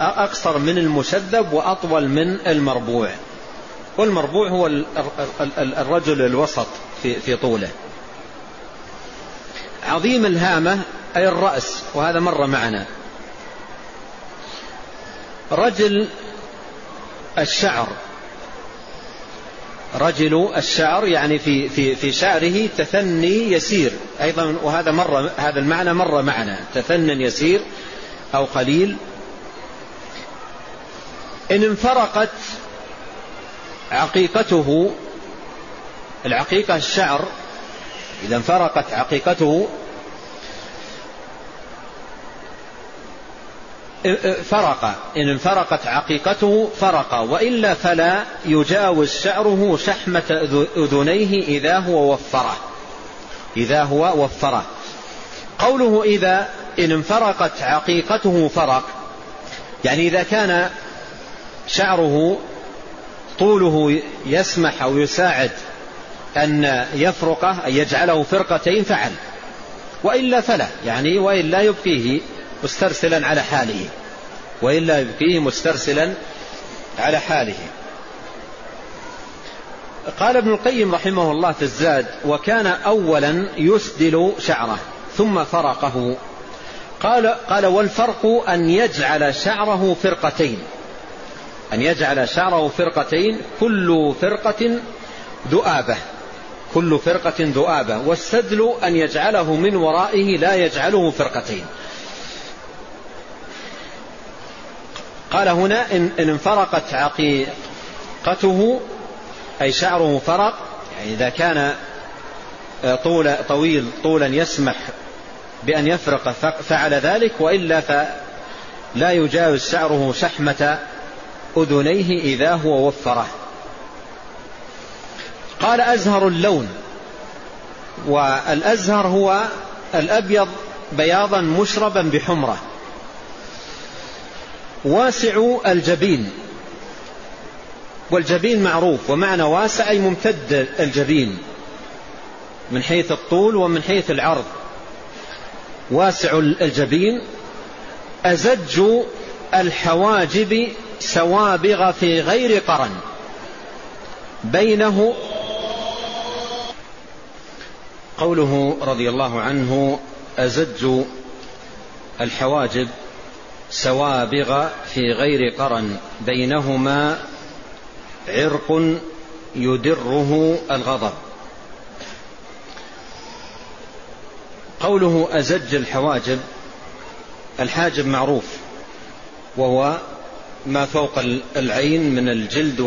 أقصر من المشدب وأطول من المربوع. والمربوع هو الرجل الوسط في, في طوله. عظيم الهامة أي الرأس وهذا مر معنا. رجل الشعر. رجل الشعر يعني في في في شعره تثني يسير. أيضا وهذا مر هذا المعنى مر معنا. تثن يسير أو قليل. إن انفرقت عقيقته العقيقة الشعر إذا انفرقت عقيقته فرق. إن انفرقت عقيقته فرق. وإلا فلا يجاوز شعره شحمة أذنيه إذا هو وفره. إذا هو وفره. قوله إذا إن انفرقت عقيقته فرق. يعني إذا كان شعره طوله يسمح أو يساعد أن يفرقه أن يجعله فرقتين فعل. وإلا فلا يعني وإلا يبقيه مسترسلا على حاله. وإلا يبقيه مسترسلا على حاله. قال ابن القيم رحمه الله في الزاد وكان أولا يسدل شعره ثم فرقه. قال, قال والفرق أن يجعل شعره فرقتين. أن يجعل شعره فرقتين كل فرقة ذؤابة. كل فرقة ذؤابة. والسدل أن يجعله من ورائه لا يجعله فرقتين. قال هنا إن, انفرقت عقيقته أي شعره فرق يعني إذا كان آه، طول طويل طولا يسمح بأن يفرق فعل ذلك وإلا فلا يجاوز شعره شحمة أذنيه إذا هو وفره. قال أزهر اللون. والأزهر هو الأبيض بياضا مشربا بحمرة. واسع الجبين. والجبين معروف ومعنى واسع أي ممتد الجبين. من حيث الطول ومن حيث العرض. واسع الجبين أزج الحواجب سوابغ في غير قرن. بينه قوله رضي الله عنه أزج الحواجب سوابغ في غير قرن. بينهما عرق يدره الغضب. قوله أزج الحواجب الحاجب معروف وهو ما فوق العين من الجلد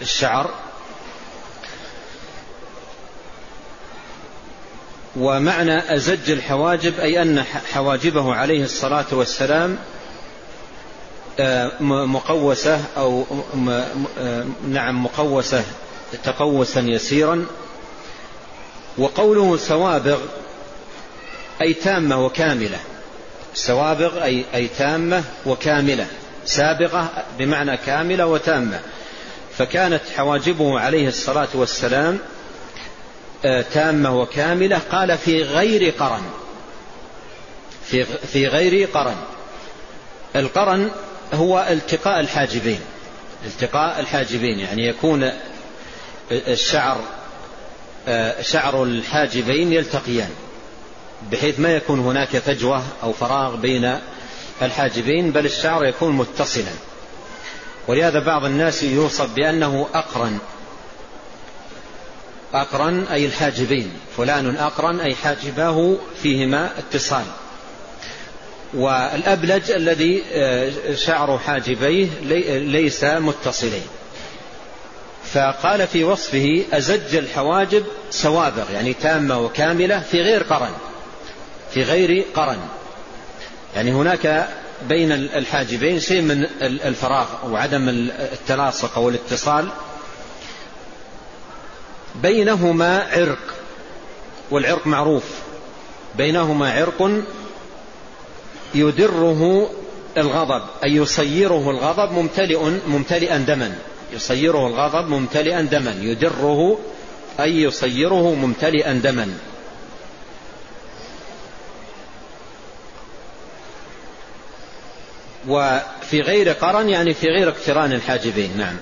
والشعر. ومعنى أزج الحواجب أي أن حواجبه عليه الصلاة والسلام آه، مقوسة أو آه، نعم مقوسة تقوسا يسيرا. وقوله سوابغ أي تامة وكاملة. سوابغ أي, أي تامة وكاملة. سابغة بمعنى كاملة وتامة. فكانت حواجبه عليه الصلاة والسلام آه، تامة وكاملة. قال في غير قرن. في, في غير قرن. القرن هو التقاء الحاجبين. التقاء الحاجبين يعني يكون الشعر شعر الحاجبين يلتقيان بحيث ما يكون هناك فجوة أو فراغ بين الحاجبين بل الشعر يكون متصلا. ولهذا بعض الناس يوصف بأنه أقرن. أقرن أي الحاجبين. فلان أقرن أي حاجباه فيهما اتصال. والأبلج الذي آه، شعر حاجبيه ليس متصلين. فقال في وصفه أزج الحواجب سوابغ يعني تامة وكاملة في غير قرن. في غير قرن. يعني هناك بين الحاجبين شيء من الفراغ وعدم التلاصق أو الاتصال. بينهما عرق والعرق معروف. بينهما عرق يدره الغضب أي يصيره الغضب ممتلئ ممتلئا دما. يصيره الغضب ممتلئا دما. يدره أي يصيره ممتلئا دما. وفي غير قرن يعني في غير اقتران الحاجبين. نعم.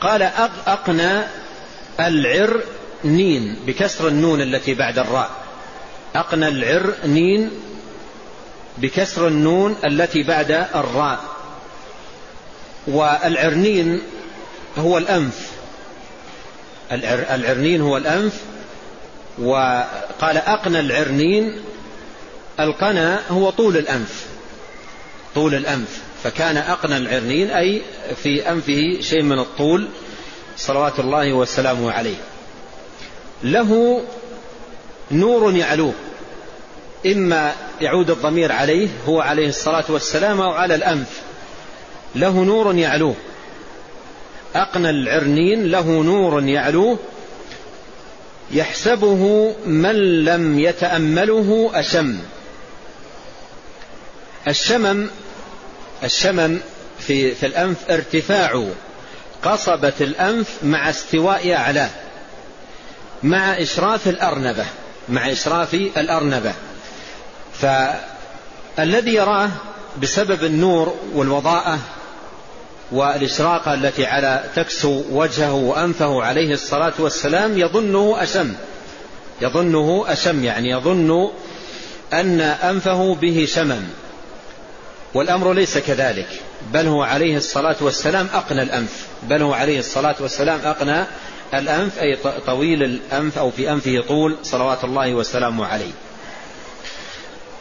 قال أقنى العر نين بكسر النون التي بعد الراء. أقنى العر نين بكسر النون التي بعد الراء. والعرنين هو الأنف. العرنين هو الأنف. وقال أقنى العرنين القنا هو طول الأنف. طول الأنف فكان أقنى العرنين أي في أنفه شيء من الطول صلوات الله وسلامه عليه. له نور يعلوه إما يعود الضمير عليه هو عليه الصلاة والسلام أو على الأنف. له نور يعلوه. أقنى العرنين له نور يعلوه. يحسبه من لم يتأمله أشم. الشمم الشمم في, في الأنف ارتفاع قصبة الأنف مع استواء أعلاه مع إشراف الأرنبة مع إشراف الأرنبة. فالذي يراه بسبب النور والوضاءة والإشراقة التي على تكسو وجهه وأنفه عليه الصلاة والسلام يظنه أشم. يظنه أشم يعني يظن أن أنفه به شمم. والأمر ليس كذلك بل هو عليه الصلاة والسلام أقنى الأنف بل هو عليه الصلاة والسلام أقنى الأنف أي طويل الأنف أو في أنفه طول صلوات الله وسلامه عليه.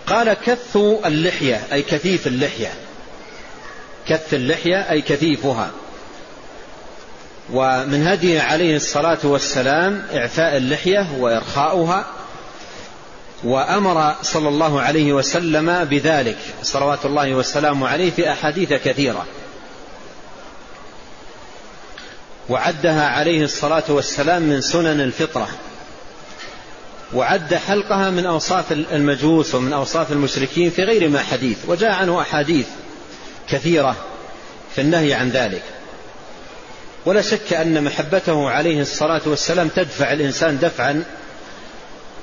قال كث اللحية أي كثيف اللحية. كث اللحية أي كثيفها. ومن هديه عليه الصلاة والسلام إعفاء اللحية وإرخاؤها وأمر صلى الله عليه وسلم بذلك. صلوات الله والسلام عليه في أحاديث كثيرة. وعدها عليه الصلاة والسلام من سنن الفطرة. وعد حلقها من أوصاف المجوس ومن أوصاف المشركين في غير ما حديث. وجاء عنه أحاديث كثيرة في النهي عن ذلك. ولا شك أن محبته عليه الصلاة والسلام تدفع الإنسان دفعا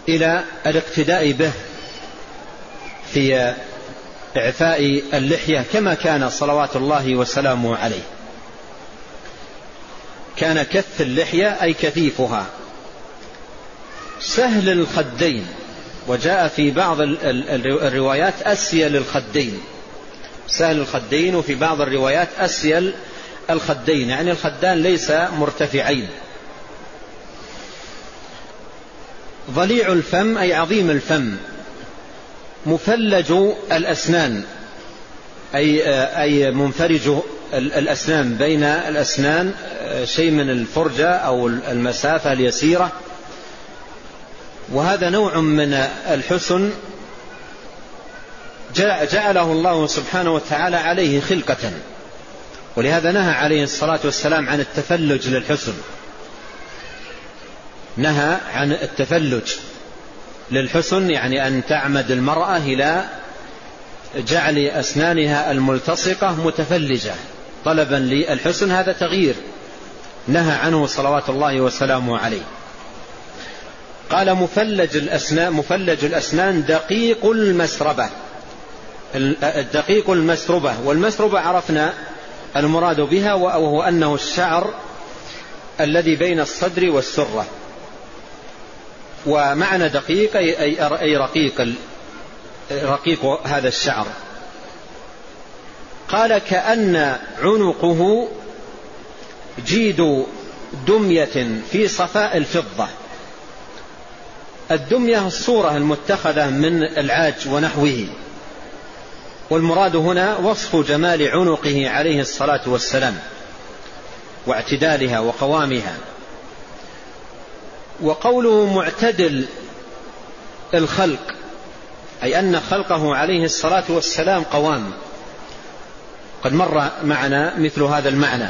إلى الاقتداء به في إعفاء اللحية كما كان صلوات الله وسلامه عليه. كان كث اللحية أي كثيفها. سهل الخدين. وجاء في بعض الروايات أسيل الخدين. سهل الخدين وفي بعض الروايات أسيل الخدين. يعني الخدان ليس مرتفعين. ضليع الفم أي عظيم الفم. مفلج الأسنان أي أي منفرج الأسنان. بين الأسنان شيء من الفرجة أو المسافة اليسيرة. وهذا نوع من الحسن جعله الله سبحانه وتعالى عليه خلقة. ولهذا نهى عليه الصلاة والسلام عن التفلج للحسن. نهى عن التفلج للحسن يعني أن تعمد المرأة إلى جعل أسنانها الملتصقة متفلجة. طلبا للحسن هذا تغيير. نهى عنه صلوات الله وسلامه عليه. قال مفلج الأسنان مفلج الأسنان دقيق المسربة الدقيق المسربة. والمسربة عرفنا المراد بها وهو أنه الشعر الذي بين الصدر والسرة. ومعنى دقيق أي رقيق رقيق هذا الشعر. قال كأن عنقه جيد دمية في صفاء الفضة. الدمية الصورة المتخذة من العاج ونحوه. والمراد هنا وصف جمال عنقه عليه الصلاة والسلام واعتدالها وقوامها. وقوله معتدل الخلق أي أن خلقه عليه الصلاة والسلام قوام. قد مر معنا مثل هذا المعنى.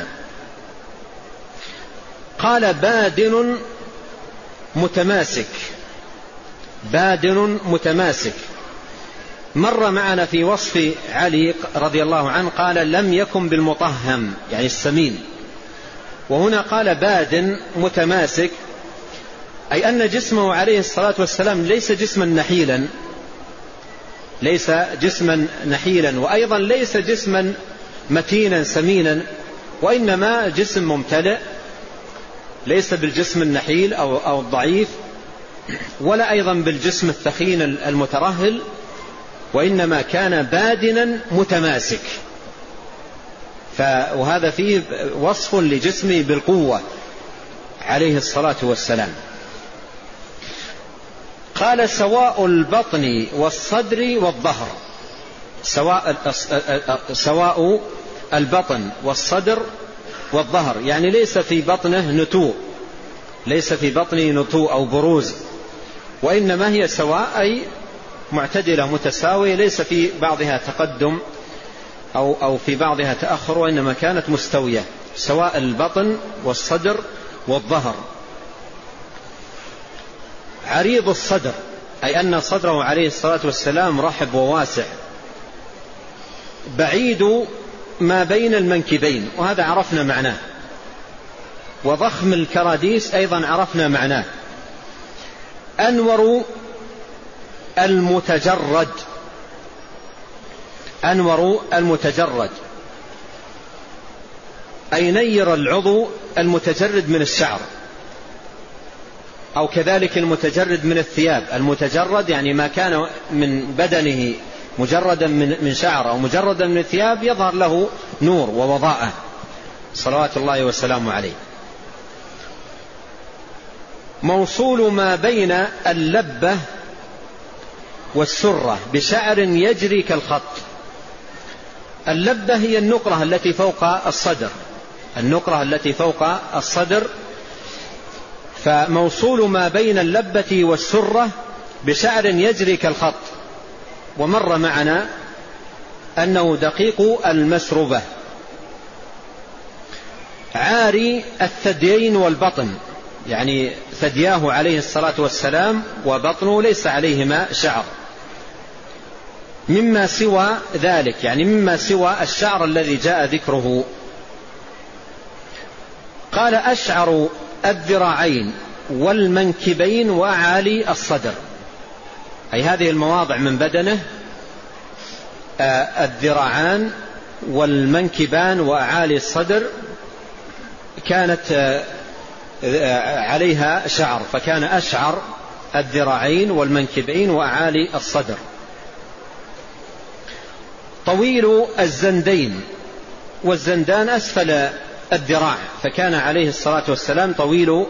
قال بادن متماسك بادن متماسك. مر معنا في وصف علي رضي الله عنه قال لم يكن بالمطهم يعني السمين. وهنا قال باد متماسك أي أن جسمه عليه الصلاة والسلام ليس جسما نحيلا. ليس جسما نحيلا وأيضا ليس جسما متينا سمينا وإنما جسم ممتلئ. ليس بالجسم النحيل أو, أو الضعيف ولا أيضا بالجسم الثخين المترهل وإنما كان بادنا متماسك. وهذا فيه وصف لجسمه بالقوة عليه الصلاة والسلام. قال سواء البطن والصدر والظهر. سواء سواء البطن والصدر والظهر. يعني ليس في بطنه نتوء. ليس في بطنه نتوء أو بروز. وإنما هي سواء أي معتدلة متساوية ليس في بعضها تقدم أو, أو في بعضها تأخر وإنما كانت مستوية. سواء البطن والصدر والظهر. عريض الصدر أي أن صدره عليه الصلاة والسلام رحب وواسع. بعيد ما بين المنكبين وهذا عرفنا معناه. وضخم الكراديس أيضا عرفنا معناه. أنور المتجرد أنور المتجرد. أي نير العضو المتجرد من الشعر. أو كذلك المتجرد من الثياب. المتجرد يعني ما كان من بدنه مجردا من شعر أو مجردا من الثياب يظهر له نور ووضاءة. صلوات الله وسلامه عليه. موصول ما بين اللبة والسرة بشعر يجري كالخط. اللبة هي النقرة التي فوق الصدر. النقرة التي فوق الصدر فموصول ما بين اللبة والسرة بشعر يجري كالخط. ومر معنا أنه دقيق المسربة عاري الثديين والبطن. يعني ثدياه عليه الصلاة والسلام وبطنه ليس عليهما شعر. مما سوى ذلك. يعني مما سوى الشعر الذي جاء ذكره. قال أشعر الذراعين والمنكبين وأعالي الصدر. أي هذه المواضع من بدنه آه، الذراعان والمنكبان وأعالي الصدر كانت آه، آه، عليها شعر فكان أشعر الذراعين والمنكبين وأعالي الصدر. طويل الزندين والزندان أسفل الذراع فكان عليه الصلاة والسلام طويل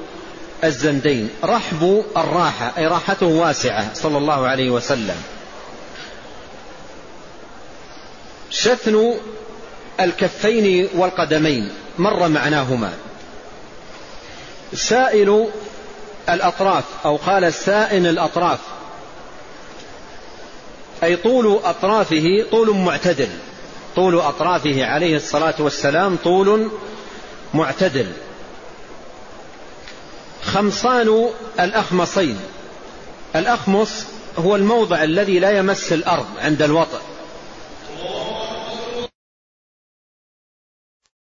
الزندين. رحب الراحة أي راحته واسعة صلى الله عليه وسلم. شثن الكفين والقدمين مر معناهما. سائل الأطراف أو قال سائن الأطراف. أي طول أطرافه طول معتدل. طول أطرافه عليه الصلاة والسلام طول معتدل. خمصان الأخمصين. الأخمص هو الموضع الذي لا يمس الأرض عند الوطأ